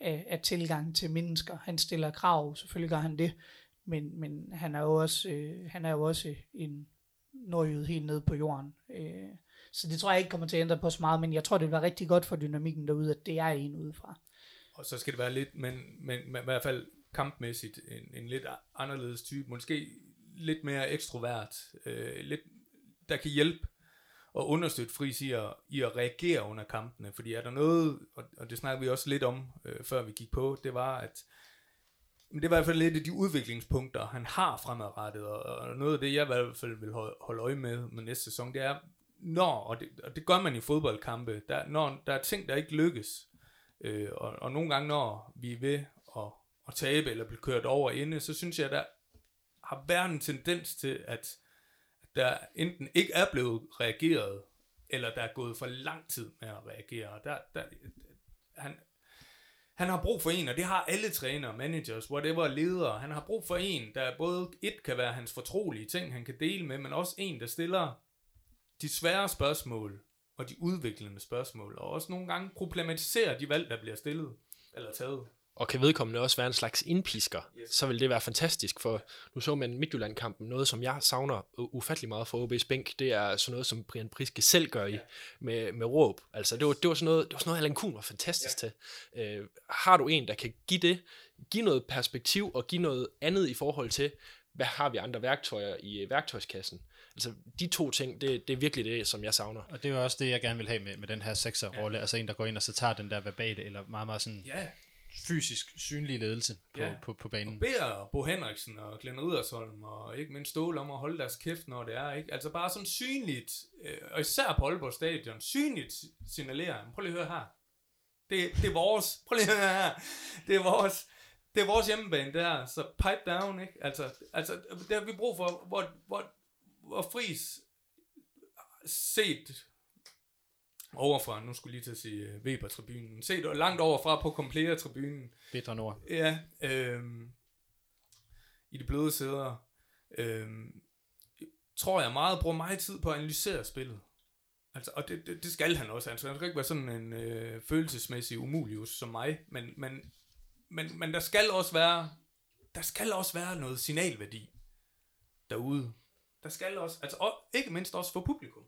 af, af tilgang til mennesker. Han stiller krav, selvfølgelig gør han det, men, men han er jo også, øh, han er jo også en nordjyd helt nede på jorden. Øh, så det tror jeg ikke kommer til at ændre på så meget, men jeg tror, det vil være rigtig godt for dynamikken derude, at det er en udefra. Og så skal det være lidt, men, men, men i hvert fald kampmæssigt, en, en lidt anderledes type. Måske lidt mere ekstrovert. Øh, lidt, der kan hjælpe og understøtte Friis i at, i at reagere under kampene. Fordi er der noget, og, og det snakker vi også lidt om, øh, før vi gik på, det var, at men det var i hvert fald lidt af de udviklingspunkter, han har fremadrettet, og, og noget af det, jeg i hvert fald vil holde, holde øje med med næste sæson, det er, når, og det, og det gør man i fodboldkampe, der, når der er ting, der ikke lykkes, øh, og, og nogle gange, når vi er ved at, at tabe eller blive kørt over inde, så synes jeg, der har været en tendens til, at der enten ikke er blevet reageret, eller der er gået for lang tid med at reagere. Der, der, han, han har brug for en, og det har alle trænere, managers, whatever, ledere. Han har brug for en, der både et kan være hans fortrolige ting, han kan dele med, men også en, der stiller de svære spørgsmål og de udviklende spørgsmål, og også nogle gange problematiserer de valg, der bliver stillet eller taget og kan vedkommende også være en slags indpisker, yes. så vil det være fantastisk, for nu så man Midtjylland-kampen, noget som jeg savner ufattelig meget for OB's bænk, det er sådan noget, som Brian Priske selv gør i, ja. med, med råb. Altså, det var, det var sådan noget, det var sådan noget, Allan Kuhn var fantastisk ja. til. Øh, har du en, der kan give det, give noget perspektiv og give noget andet i forhold til, hvad har vi andre værktøjer i værktøjskassen? Altså, de to ting, det, det er virkelig det, som jeg savner. Og det er jo også det, jeg gerne vil have med, med den her sekser-rolle, ja. altså en, der går ind og så tager den der verbale, eller meget, meget sådan... Ja fysisk synlig ledelse på, ja. på, på banen. Og beder Bo Henriksen og Glenn Riddersholm og ikke mindst Ståle om at holde deres kæft, når det er. Ikke? Altså bare sådan synligt, øh, og især på Aalborg Stadion, synligt signalerer. Prøv lige at høre her. Det, det er vores. Prøv lige at høre her. Det er vores. Det er vores hjemmebane der, så pipe down, ikke? Altså, altså det har vi brug for, hvor, hvor, hvor Fris set overfra, nu skulle lige til at sige uh, Weber-tribunen, set langt overfra på Complea-tribunen. Bedre nord. Ja, øhm, i de bløde sæder. Øhm, tror jeg meget bruger meget tid på at analysere spillet. Altså, og det, det, det skal han også. Altså, han skal ikke være sådan en øh, følelsesmæssig umulius som mig, men, men, men, men der skal også være der skal også være noget signalværdi derude. Der skal også, altså og ikke mindst også for publikum.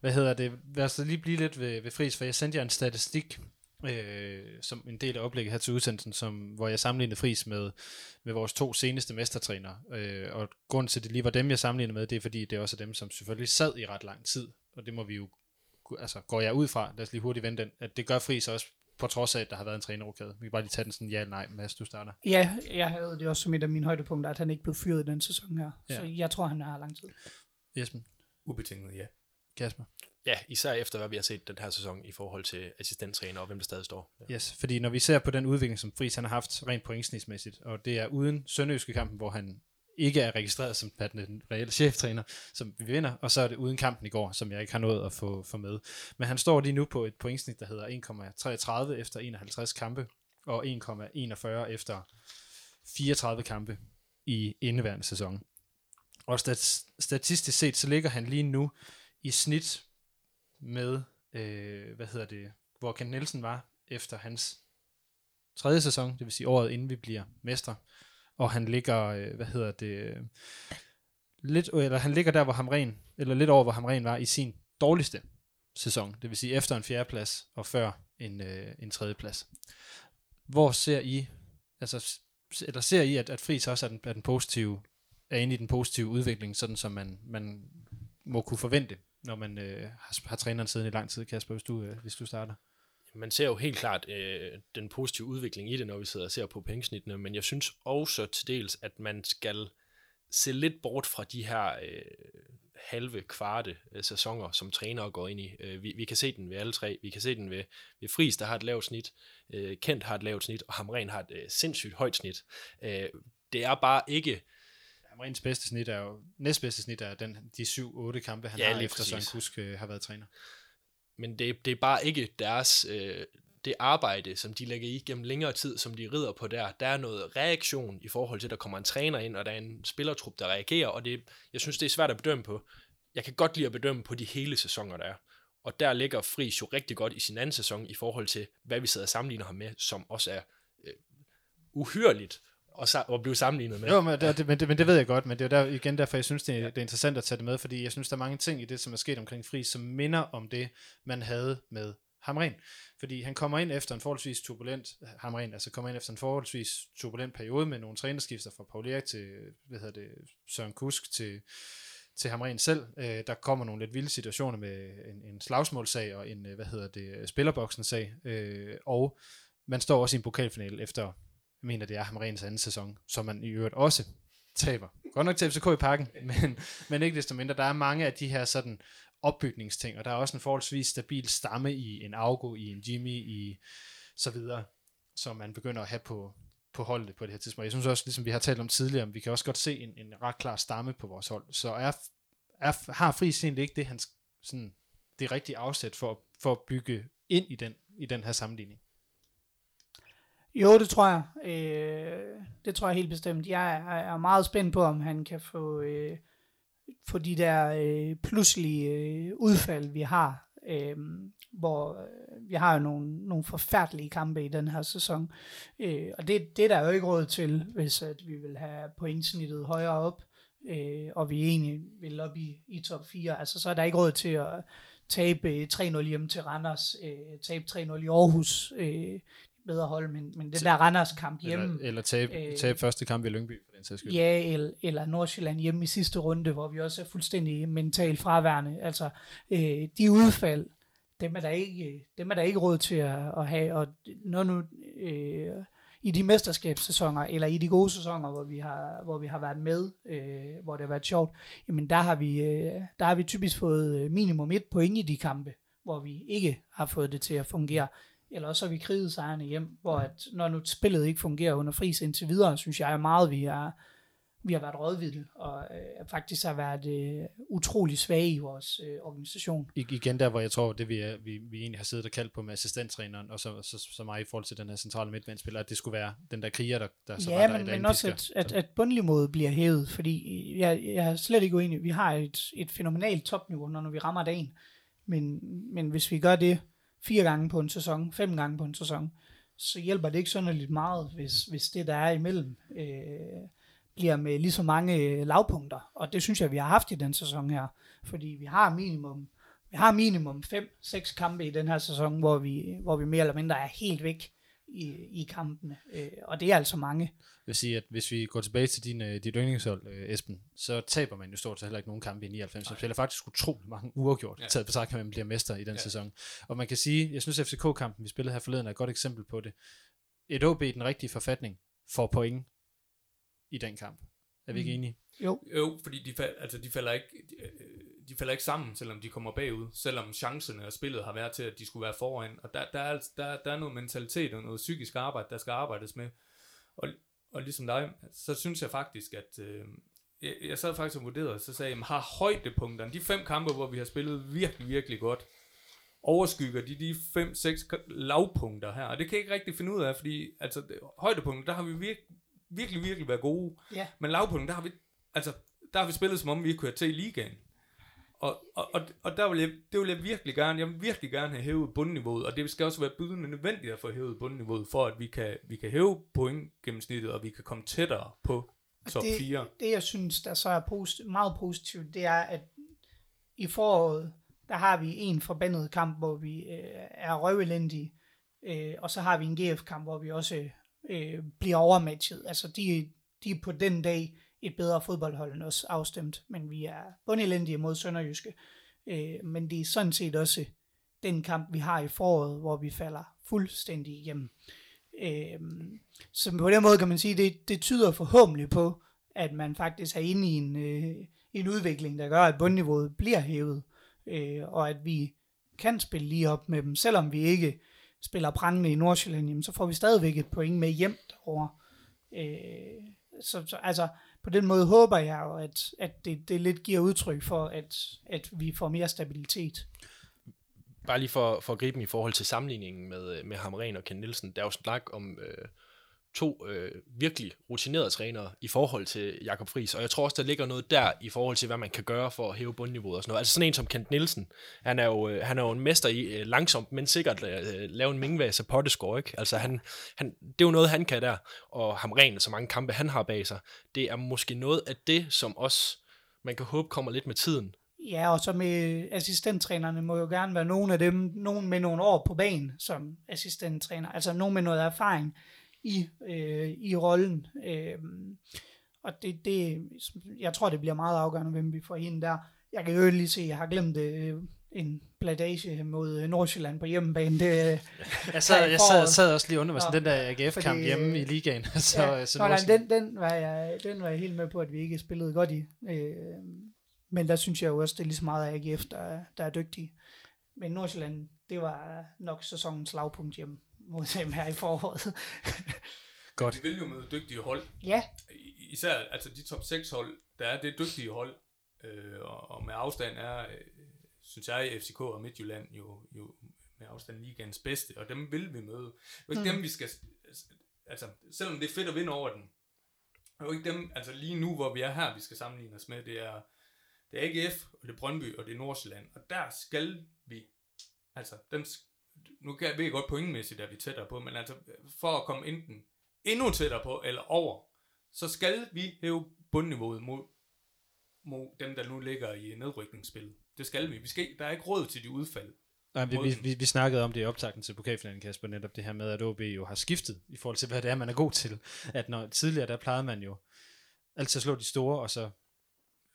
Hvad hedder det, lad os lige blive lidt ved, ved Fris, for jeg sendte jer en statistik, øh, som en del af oplægget her til udsendelsen, som, hvor jeg sammenlignede Fris med, med vores to seneste mestertrænere. Øh, og grunden til, at det lige var dem, jeg sammenlignede med, det er fordi, det er også dem, som selvfølgelig sad i ret lang tid, og det må vi jo, altså går jeg ud fra, lad os lige hurtigt vende den, at det gør Fris også på trods af, at der har været en trænerrokade. Vi kan bare lige tage den sådan, ja eller nej, Mads, du starter. Ja, jeg havde det også som et af mine højdepunkter, at han ikke blev fyret i den sæson her. Ja. Så jeg tror, han har lang tid. Jesper? Ubetinget, ja. Kasper? ja, især efter hvad vi har set den her sæson i forhold til assistenttræner og hvem der stadig står. Ja. Yes, fordi når vi ser på den udvikling, som Friis han har haft rent pointsnitsmæssigt, og det er uden Sønderjyske kampen, hvor han ikke er registreret som den reelle cheftræner, som vi vinder, og så er det uden kampen i går, som jeg ikke har nået at få, få med. Men han står lige nu på et pointsnit, der hedder 1,33 efter 51 kampe, og 1,41 efter 34 kampe i indeværende sæson. Og stat, statistisk set, så ligger han lige nu i snit med, øh, hvad hedder det, hvor Ken Nielsen var efter hans tredje sæson, det vil sige året inden vi bliver mestre. Og han ligger, øh, hvad hedder det, øh, lidt, øh, eller han ligger der, hvor Hamren, eller lidt over, hvor Hamren var i sin dårligste sæson. Det vil sige efter en fjerdeplads og før en, øh, en tredjeplads. Hvor ser I, altså, eller ser I, at, at Friis også er den, er den positive, er inde i den positive udvikling, sådan som man, man må kunne forvente, når man øh, har, har træneren siden i lang tid, Kasper, hvis du, øh, hvis du starter? Man ser jo helt klart øh, den positive udvikling i det, når vi sidder og ser på pengesnittene, men jeg synes også til dels, at man skal se lidt bort fra de her øh, halve, kvarte øh, sæsoner, som trænere går ind i. Øh, vi, vi kan se den ved alle tre. Vi kan se den ved, ved Friis, der har et lavt snit. Øh, Kent har et lavt snit, og Hamren har et øh, sindssygt højt snit. Øh, det er bare ikke... Hamrens bedste snit er jo, næstbedste snit er den, de 7-8 kampe, han Ja, har efter Søren præcis. Kusk øh, har været træner. Men det, det er bare ikke deres... Øh, det arbejde, som de lægger i gennem længere tid, som de rider på der, der er noget reaktion i forhold til, at der kommer en træner ind, og der er en spillertrup, der reagerer, og det, jeg synes, det er svært at bedømme på. Jeg kan godt lide at bedømme på de hele sæsoner, der er. Og der ligger Friis jo rigtig godt i sin anden sæson i forhold til, hvad vi sidder og sammenligner ham med, som også er øh, uhyrligt sa- at blive sammenlignet med. Jo, men det, men, det, men det ved jeg godt, men det er jo der, igen derfor, jeg synes, det er, det er interessant at tage det med, fordi jeg synes, der er mange ting i det, som er sket omkring Friis, som minder om det, man havde med Hamren. Fordi han kommer ind efter en forholdsvis turbulent, Hamren, altså kommer ind efter en forholdsvis turbulent periode med nogle trænerskifter fra Paul Erik til, hvad hedder det, Søren Kusk til, til Hamren selv. Øh, der kommer nogle lidt vilde situationer med en, en slagsmålsag og en, øh, hvad hedder det, spillerboksen-sag. Øh, og man står også i en pokalfinale efter, jeg mener det er Hamrens anden sæson, som man i øvrigt også taber. Godt nok til FCK i parken, men, men ikke desto mindre. Der er mange af de her sådan opbygningsting, og der er også en forholdsvis stabil stamme i en Augo, i en Jimmy, i så videre, som man begynder at have på, på holdet på det her tidspunkt. Jeg synes også, ligesom vi har talt om tidligere, vi kan også godt se en, en ret klar stamme på vores hold. Så er, er, har Friis egentlig ikke det, han sådan, det rigtige afsæt for, for at bygge ind i den, i den her sammenligning? Jo, det tror jeg. Øh, det tror jeg helt bestemt. Jeg er, er meget spændt på, om han kan få, øh, få de der øh, pludselige øh, udfald, vi har. Øh, hvor øh, vi har jo nogle, nogle forfærdelige kampe i den her sæson. Øh, og det, det er der jo ikke råd til, hvis at vi vil have pointsnittet højere op, øh, og vi egentlig vil op i, i top 4. Altså, så er der ikke råd til at tabe 3-0 hjem til Randers, øh, tabe 3-0 i Aarhus, øh, bedre hold, men, men den der Randers-kamp hjemme, Eller, eller tabe, Øh, tabe første kamp i Lyngby, for den sags skyld. Ja, eller, eller Nordsjælland hjemme i sidste runde, hvor vi også er fuldstændig mentalt fraværende. Altså, øh, de udfald, dem er der ikke, dem er der ikke råd til at, at have. Og når nu øh, i de mesterskabssæsoner, eller i de gode sæsoner, hvor vi har, hvor vi har været med, øh, hvor det har været sjovt, jamen der har vi, øh, der har vi typisk fået øh, minimum et point i de kampe, hvor vi ikke har fået det til at fungere. Eller også har vi kriget sejrene hjem, hvor at, når nu spillet ikke fungerer under fris indtil videre, synes jeg er meget, vi er, vi har været rådvilde, og øh, faktisk har været øh, utrolig svage i vores øh, organisation. I- igen der, hvor jeg tror, det vi, er, vi, vi egentlig har siddet og kaldt på med assistenttræneren, og så, så, så meget i forhold til den her centrale midtbanespiller, at det skulle være den der kriger, der, der så var Ja, der men, men også, at, at, at bundniveauet bliver hævet, fordi jeg, jeg er slet ikke uenig. Vi har et, et fænomenalt topniveau, når vi rammer dagen, men, men hvis vi gør det fire gange på en sæson, fem gange på en sæson, så hjælper det ikke synderligt meget, hvis, hvis det, der er imellem, øh, bliver med lige så mange øh, lavpunkter. Og det synes jeg, vi har haft i den sæson her, fordi vi har minimum vi har minimum 5-6 kampe i den her sæson, hvor vi, hvor vi mere eller mindre er helt væk i, i kampene. Øh, og det er altså mange. Jeg vil sige, at hvis vi går tilbage til din, øh, dit yndlingshold, øh, Esben, så taber man jo stort set heller ikke nogen kampe i 99. Man spiller faktisk utrolig mange uafgjort, ja. Taget betragtning, at man bliver mester i den ja. Sæson. Og man kan sige, jeg synes FCK-kampen, vi spillede her forleden, er et godt eksempel på det. Et OB i den rigtige forfatning får point i den kamp. Er vi ikke Mm. enige? Jo, Jo, fordi de, fal, altså, de falder ikke... De, øh, de falder ikke sammen, selvom de kommer bagud, selvom chancerne og spillet har været til, at de skulle være foran. Og der, der, er, altså- der, der er noget mentalitet og noget psykisk arbejde, der skal arbejdes med. Og, og ligesom dig, så synes jeg faktisk, at øh, jeg, jeg sad faktisk og vurderede, så sagde jeg, har højdepunkterne, de fem kampe, hvor vi har spillet virkelig, virkelig godt, overskygger de de fem, seks k- lavpunkter her. Og det kan jeg ikke rigtig finde ud af, fordi altså, højdepunkter, der har vi vir- virkelig, virkelig været gode. Ja. Men lavpunkter, der har vi, altså, der har vi spillet, som om vi kunne til i ligaen. Og, og, og, og der vil jeg, det vil jeg virkelig gerne, jeg vil virkelig gerne have hævet bundniveauet, og det skal også være bydende nødvendigt at få hævet bundniveauet, for at vi kan, vi kan hæve point gennemsnittet, og vi kan komme tættere på top det, 4. det, jeg synes, der så er posit- meget positivt, det er, at i foråret, der har vi en forbandet kamp, hvor vi øh, er røvelendige, øh, og så har vi en GF-kamp, hvor vi også øh, bliver overmatchet. Altså, de, de er på den dag et bedre fodboldhold end os afstemt, men vi er bundelendige mod Sønderjyske. Øh, men det er sådan set også den kamp, vi har i foråret, hvor vi falder fuldstændig igennem. Øh, så på den måde kan man sige, det, det tyder forhåbentlig på, at man faktisk er inde i en, øh, en udvikling, der gør, at bundniveauet bliver hævet, øh, og at vi kan spille lige op med dem. Selvom vi ikke spiller prangende i Nordsjælland, jamen, så får vi stadigvæk et point med hjem derovre. Øh, så, så altså, på den måde håber jeg jo, at, at det, det lidt giver udtryk for, at, at vi får mere stabilitet. Bare lige for, for at gribe dem i forhold til sammenligningen med, øh, med Hamren og Ken Nielsen. Der er jo snak om øh, to øh, virkelig rutinerede trænere i forhold til Jakob Friis, og jeg tror også, der ligger noget der i forhold til, hvad man kan gøre for at hæve bundniveauet og sådan noget. Altså sådan en som Kent Nielsen, han er jo, øh, han er jo en mester i øh, langsomt, men sikkert øh, lave en mingvase score ikke? Altså han, han, det er jo noget, han kan der, og ham rent så mange kampe han har bag sig, det er måske noget af det, som også man kan håbe kommer lidt med tiden. Ja, og så med assistenttrænerne må jo gerne være nogle af dem, nogen med nogle år på banen som assistenttræner, altså nogen med noget erfaring i, øh, i rollen. Øh, og det, det, jeg tror, det bliver meget afgørende, hvem vi får hende der. Jeg kan jo lige se, at jeg har glemt øh, en bladage mod øh, Nordsjælland på hjemmebane. Det, Jeg Her sad, jeg sad, sad også lige under mig, sådan den der AGF-kamp hjemme i øh, ligaen. så, så, så ja, Nordsjælland- den, den, var jeg, den var jeg helt med på, at vi ikke spillede godt i. Øh, men der synes jeg jo også, det er lige så meget af AGF, der, er- der er dygtige. Men Nordsjælland, det var nok sæsonens lavpunkt hjemme mod dem her i foråret. Godt. Vi vil jo møde dygtige hold, ja, især altså de top 6 hold, der er det dygtige hold, øh, og, og med afstand er, øh, synes jeg, FCK og Midtjylland jo, jo med afstand ligaens bedste, og dem vil vi møde. Det er jo ikke Mm. dem, vi skal, altså selvom det er fedt at vinde over dem, det er jo ikke dem, altså lige nu, hvor vi er her, vi skal sammenligne os med, det er, det er AGF, og det er Brøndby, og det er Nordsjælland, og der skal vi, altså dem, nu kan jeg ved godt pointmæssigt, at vi er tættere på, men altså for at komme enten endnu tættere på, eller over, så skal vi hæve bundniveauet mod, mod dem, der nu ligger i nedrykningsspillet. Det skal vi. vi skal, der er ikke råd til de udfald. Nej, vi, vi, vi, vi snakkede om det i optakten til pokalfinalen, Kasper, netop det her med, at OB jo har skiftet i forhold til, hvad det er, man er god til. At når tidligere, der plejede man jo altid at slå de store, og så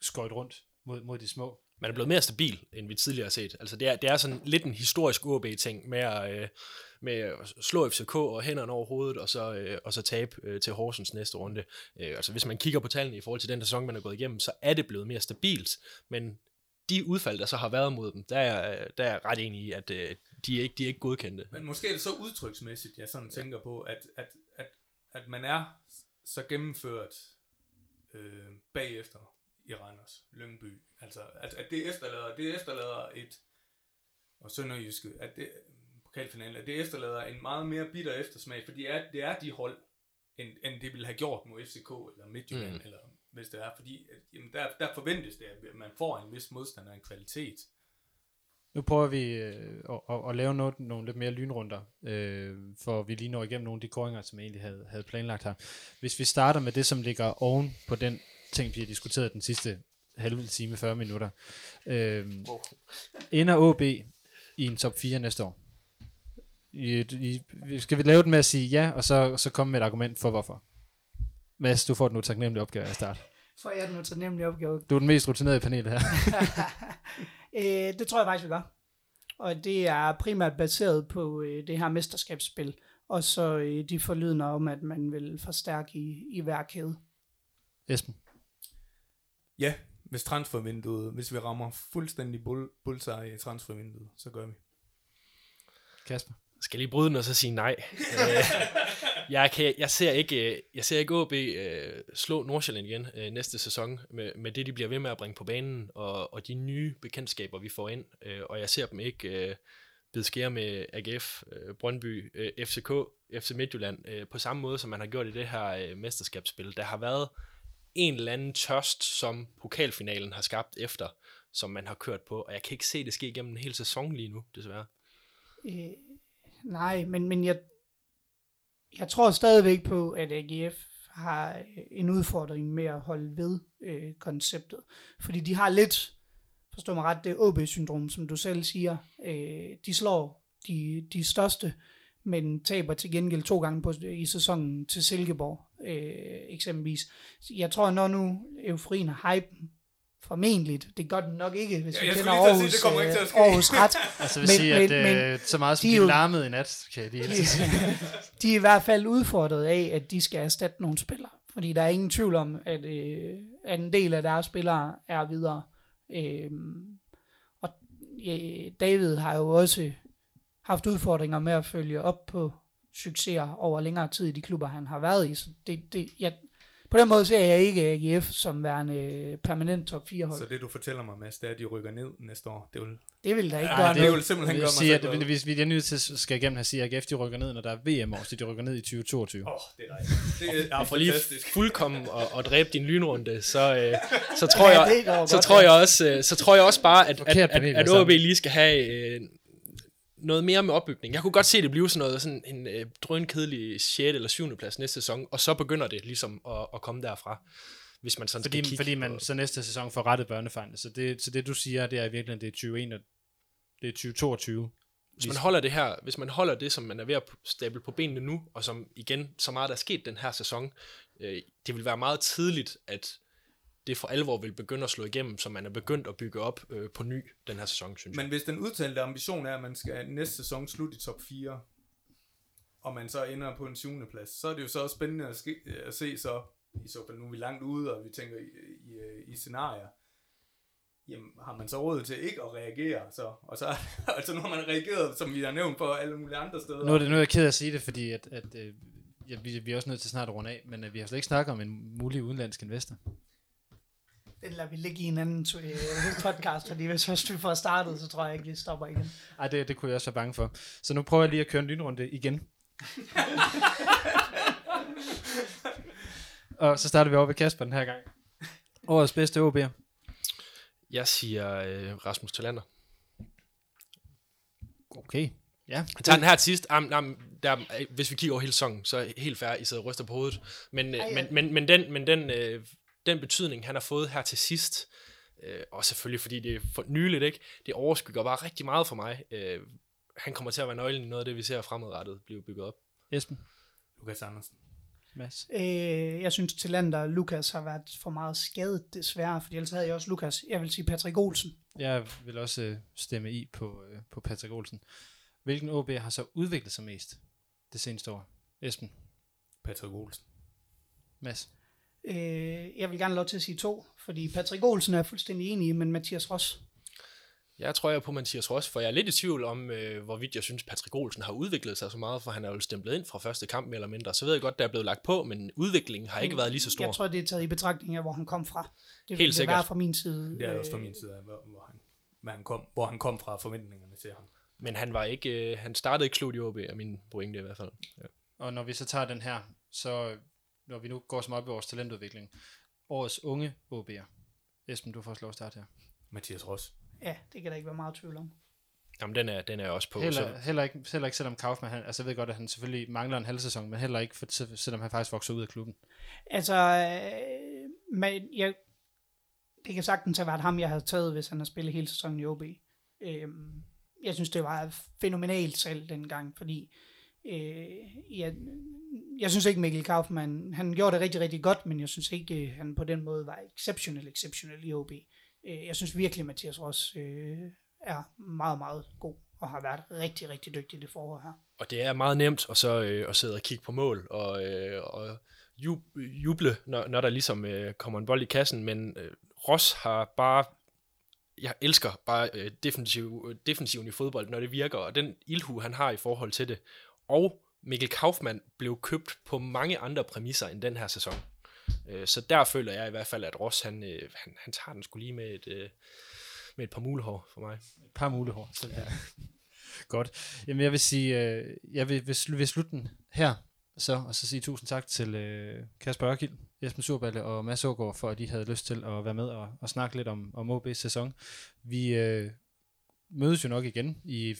skøjt rundt mod, mod de små man er blevet mere stabil, end vi tidligere har set. Altså det er, det er sådan lidt en historisk OB-ting med at, øh, med at slå FCK og hænderne over hovedet, og så, øh, og så tabe øh, til Horsens næste runde. Øh, altså hvis man kigger på tallene i forhold til den sæson, man er gået igennem, så er det blevet mere stabilt, men de udfald, der så har været mod dem, der er, der er jeg ret enig i, at øh, de, er ikke, de er ikke godkendte. Men måske er det så udtryksmæssigt, jeg sådan tænker på, at, at, at, at man er så gennemført øh, bagefter i Randers, Lyngby. Altså, at, at det efterlader, det efterlader et, og Sønderjyske, at det, pokalfinalen, at det efterlader en meget mere bitter eftersmag, fordi er, det er de hold, end, end det ville have gjort mod FCK eller Midtjylland, Mm. eller hvis det er, fordi at, jamen, der, der forventes det, at man får en vis modstander af en kvalitet. Nu prøver vi øh, at, at, at lave noget, nogle lidt mere lynrunder, øh, for vi lige når igennem nogle af de koringer, som jeg egentlig havde, havde planlagt her. Hvis vi starter med det, som ligger oven på den ting, vi har diskuteret den sidste halve time, 40 minutter. Øh, ender OB i en top 4 næste år? I, i, skal vi lave den med at sige ja, og så, så komme med et argument for hvorfor? Mads, du får den utaknemmelige opgave at starte. for jeg er den nemlig opgave. Du er den mest rutinerede i panelet her. øh, det tror jeg faktisk, vi gør. Og det er primært baseret på øh, det her mesterskabsspil, og så øh, de forlydende om, at man vil forstærke i, i hver kæde. Esben? Ja, hvis transfervinduet, hvis vi rammer fuldstændig bull, bullseye i transfervinduet, så gør vi. Kasper. Skal jeg lige bryde den og så sige nej? Øh, jeg, kan, jeg ser ikke, øh, jeg ser ikke OB øh, slå Nordsjælland igen øh, næste sæson med, med det, de bliver ved med at bringe på banen, og, og de nye bekendtskaber, vi får ind. Øh, og jeg ser dem ikke øh, bide skære med AGF, øh, Brøndby, øh, FCK, FC Midtjylland, øh, på samme måde, som man har gjort i det her øh, mesterskabsspil. Der har været en eller anden tørst, som pokalfinalen har skabt efter, som man har kørt på, og jeg kan ikke se det ske igennem en hel sæson lige nu, desværre. Øh, nej, men, men jeg, jeg tror stadigvæk på, at AGF har øh, en udfordring med at holde ved øh, konceptet. Fordi de har lidt, forstår mig ret, det OB-syndrom, som du selv siger. Øh, de slår de, de største, men taber til gengæld to gange på, øh, i sæsonen til Silkeborg, øh, eksempelvis. Jeg tror, når nu euforien har hypen, formentlig, det gør den nok ikke, hvis Ja, vi jeg kender Aarhus, sige, det kommer ikke til at ske. øh, Aarhus ret. Altså vil Men- sige, at men øh, så meget som de de, larmede i nat, kan jeg lige de, de er i hvert fald udfordret af, at de skal erstatte nogle spillere. Fordi der er ingen tvivl om, at, øh, at en del af deres spillere er videre. Øhm, og øh, David har jo også haft udfordringer med at følge op på succeser over længere tid i de klubber, han har været i. Så det, det, jeg, på den måde ser jeg ikke AGF som værende permanent top 4 hold. Så det du fortæller mig, Mads, det er, at de rykker ned næste år. Det vil, det vil da ikke Ej, gøre det det noget. vil simpelthen gøre mig sige, at glad. hvis vi er nødt til at skal igennem at sige, at AGF de rykker ned, når der er VM år, så de rykker ned i 2022. Åh, oh, det er dejligt. Det er Og for lige fuldkommen at, at dræbe din lynrunde, så, øh, så tror jeg, det så tror jeg også, øh, så tror jeg også bare, at, at, at, at. OB lige skal have øh, noget mere med opbygning. Jeg kunne godt se det blive sådan noget, sådan en øh, drønkedelig 6. eller 7. plads næste sæson, og så begynder det ligesom at, at komme derfra, hvis man sådan skal Fordi, kigge fordi man på- så næste sæson får rettet børnefejlene. Så det, så det du siger, det er i virkeligheden, det er 21, det er 2022. Hvis man holder det her, hvis man holder det, som man er ved at stable på benene nu, og som igen, så meget der er sket den her sæson, øh, det vil være meget tidligt, at det for alvor vil begynde at slå igennem, så man er begyndt at bygge op øh, på ny den her sæson, synes jeg. Men hvis den udtalte ambition er, at man skal næste sæson slutte i top 4, og man så ender på en 7. plads, så er det jo så også spændende at, ske, at se så, i så fald nu er vi langt ude, og vi tænker i, i, i scenarier, jamen har man så råd til ikke at reagere, så, og så, altså nu har man reageret, som vi har nævnt på alle mulige andre steder. Nu er, det, nu er jeg ked af at sige det, fordi at, at, øh, ja, vi, vi er også nødt til snart at runde af, men øh, vi har slet ikke snakket om en mulig udenlandsk investor. Den lader vi ligge i en anden to- øh, podcast, fordi hvis først vi får startet, så tror jeg ikke, vi stopper igen. Ej, det, det kunne jeg også være bange for. Så nu prøver jeg lige at køre en lynrunde igen. Og så starter vi over ved Kasper den her gang. Årets bedste OB'er. Jeg siger øh, Rasmus Talander. Okay. Ja. Jeg tager den her til sidst. Am, am, der, øh, hvis vi kigger over hele sæsonen, så er helt fair, I sidder og ryster på hovedet. Men, øh, Ej, ja. men, men, men, den, men den, øh, den betydning, han har fået her til sidst, øh, og selvfølgelig fordi det er for nyligt, ikke? det overskygger bare rigtig meget for mig. Øh, han kommer til at være nøglen i noget af det, vi ser fremadrettet blive bygget op. Esben. Lukas Andersen. Mads. Øh, jeg synes, Tillander og Lukas har været for meget skadet, desværre, fordi ellers havde jeg også Lukas. Jeg vil sige Patrick Olsen. Jeg vil også øh, stemme i på, øh, på Patrick Olsen. Hvilken OB har så udviklet sig mest det seneste år? Esben. Patrick Olsen. Mads. Øh, jeg vil gerne have lov til at sige to, fordi Patrick Olsen er fuldstændig enig, men Mathias Ross. Jeg tror jeg er på Mathias Ross, for jeg er lidt i tvivl om, øh, hvorvidt jeg synes, Patrick Olsen har udviklet sig så meget, for han er jo stemplet ind fra første kamp mere eller mindre. Så ved jeg godt, der er blevet lagt på, men udviklingen har ikke været lige så stor. Jeg tror, det er taget i betragtning af, hvor han kom fra. Det vil Helt det sikkert. være fra min side. Det er også fra Øh, min side af, hvor, hvor, han, hvor, han kom, hvor han kom fra forventningerne til ham. Men han var ikke, øh, han startede ikke slut i OB, er min pointe i hvert fald. Ja. Og når vi så tager den her, så når vi nu går så meget op i vores talentudvikling, årets unge OB'er. Esben, du får lov at starte her. Mathias Ross. Ja, det kan der ikke være meget tvivl om. Jamen, den er, den er jeg også på. Heller, så, heller, ikke, heller ikke selvom Kaufmann, han, altså jeg ved godt, at han selvfølgelig mangler en halv sæson, men heller ikke, for, selvom han faktisk vokser ud af klubben. Altså, øh, men jeg, det kan sagtens have været ham, jeg havde taget, hvis han havde spillet hele sæsonen i OB. Øhm, jeg synes, det var fænomenalt salg dengang, fordi øh, jeg, jeg synes ikke, Mikkel Kaufmann, han gjorde det rigtig, rigtig godt, men jeg synes ikke, øh, han på den måde var exceptionel, exceptionel i OB. Øh, jeg synes virkelig, Mathias Ross øh, er meget, meget god og har været rigtig, rigtig dygtig i det forår her. og det er meget nemt at, så, øh, at sidde og kigge på mål og, øh, og juble, når, når der ligesom øh, kommer en bold i kassen, men øh, Ross har bare jeg elsker bare øh, defensiv, øh, defensiven i fodbold, når det virker, og den ildhu, han har i forhold til det. Og Mikkel Kaufmann blev købt på mange andre præmisser end den her sæson. Øh, så der føler jeg i hvert fald, at Ross, han, øh, han, han tager den skulle lige med et, øh, med et par mulehår for mig. Et par mulehår. Så, ja. Godt. Jamen jeg vil sige, jeg vil, vil, vil slutte den her, så, og så sige tusind tak til øh, Kasper Ørkild, Jesper Surballe og Mads Ågaard, for at de havde lyst til at være med og, og snakke lidt om, om OB's sæson. Vi øh, mødes jo nok igen i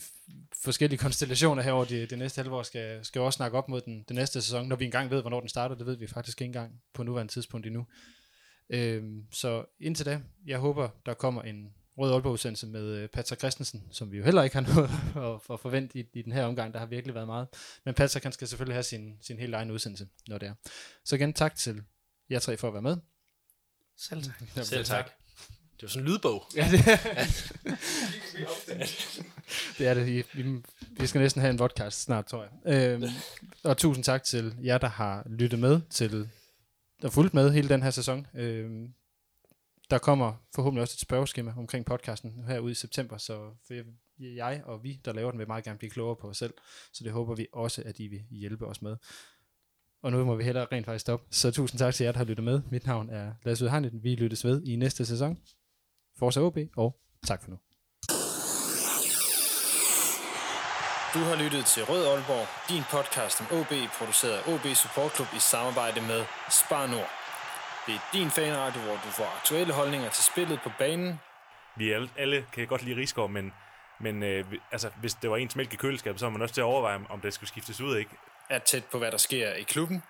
forskellige konstellationer her over det, det næste halvår, skal, skal også snakke op mod den, den næste sæson, når vi engang ved, hvornår den starter. Det ved vi faktisk ikke engang på nuværende tidspunkt endnu. Øhm, så indtil da, jeg håber, der kommer en Rød Aalborg udsendelse med øh, Patrick Christensen, som vi jo heller ikke har noget at, at forvente i, i den her omgang. Der har virkelig været meget. Men Patrick, han skal selvfølgelig have sin, sin helt egen udsendelse, når det er. Så igen, tak til jer tre for at være med. Selv tak. Selv tak. Det var sådan en lydbog. Ja, det er, det er det. Vi, vi skal næsten have en podcast snart, tror jeg. Øhm, og tusind tak til jer, der har lyttet med til og fulgt med hele den her sæson. Øhm, der kommer forhåbentlig også et spørgeskema omkring podcasten herude i september, så for jeg og vi, der laver den, vil meget gerne blive klogere på os selv. Så det håber vi også, at I vil hjælpe os med. Og nu må vi hellere rent faktisk stoppe. Så tusind tak til jer, der har lyttet med. Mit navn er Lasse Udhegnet. Vi lyttes ved i næste sæson. Forza OB, og tak for nu. Du har lyttet til Rød Aalborg, din podcast om OB, produceret af OB Support Club i samarbejde med Spar Nord. Det er din fanradio, hvor du får aktuelle holdninger til spillet på banen, vi alle, alle kan godt lide Rigsgaard, men, men øh, altså, hvis det var ens mælk i køleskabet, så var man også til at overveje, om- om det skulle skiftes ud, ikke? er tæt på, hvad der sker i klubben,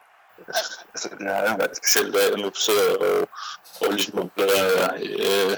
altså, det har jo været en speciel dag, og nu sidder jeg og, og ligesom bladrer øh,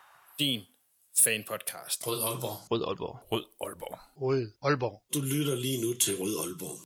din fanpodcast. Rød Aalborg. Rød Aalborg. Rød Aalborg. Rød Aalborg. du lytter lige nu til Rød Aalborg.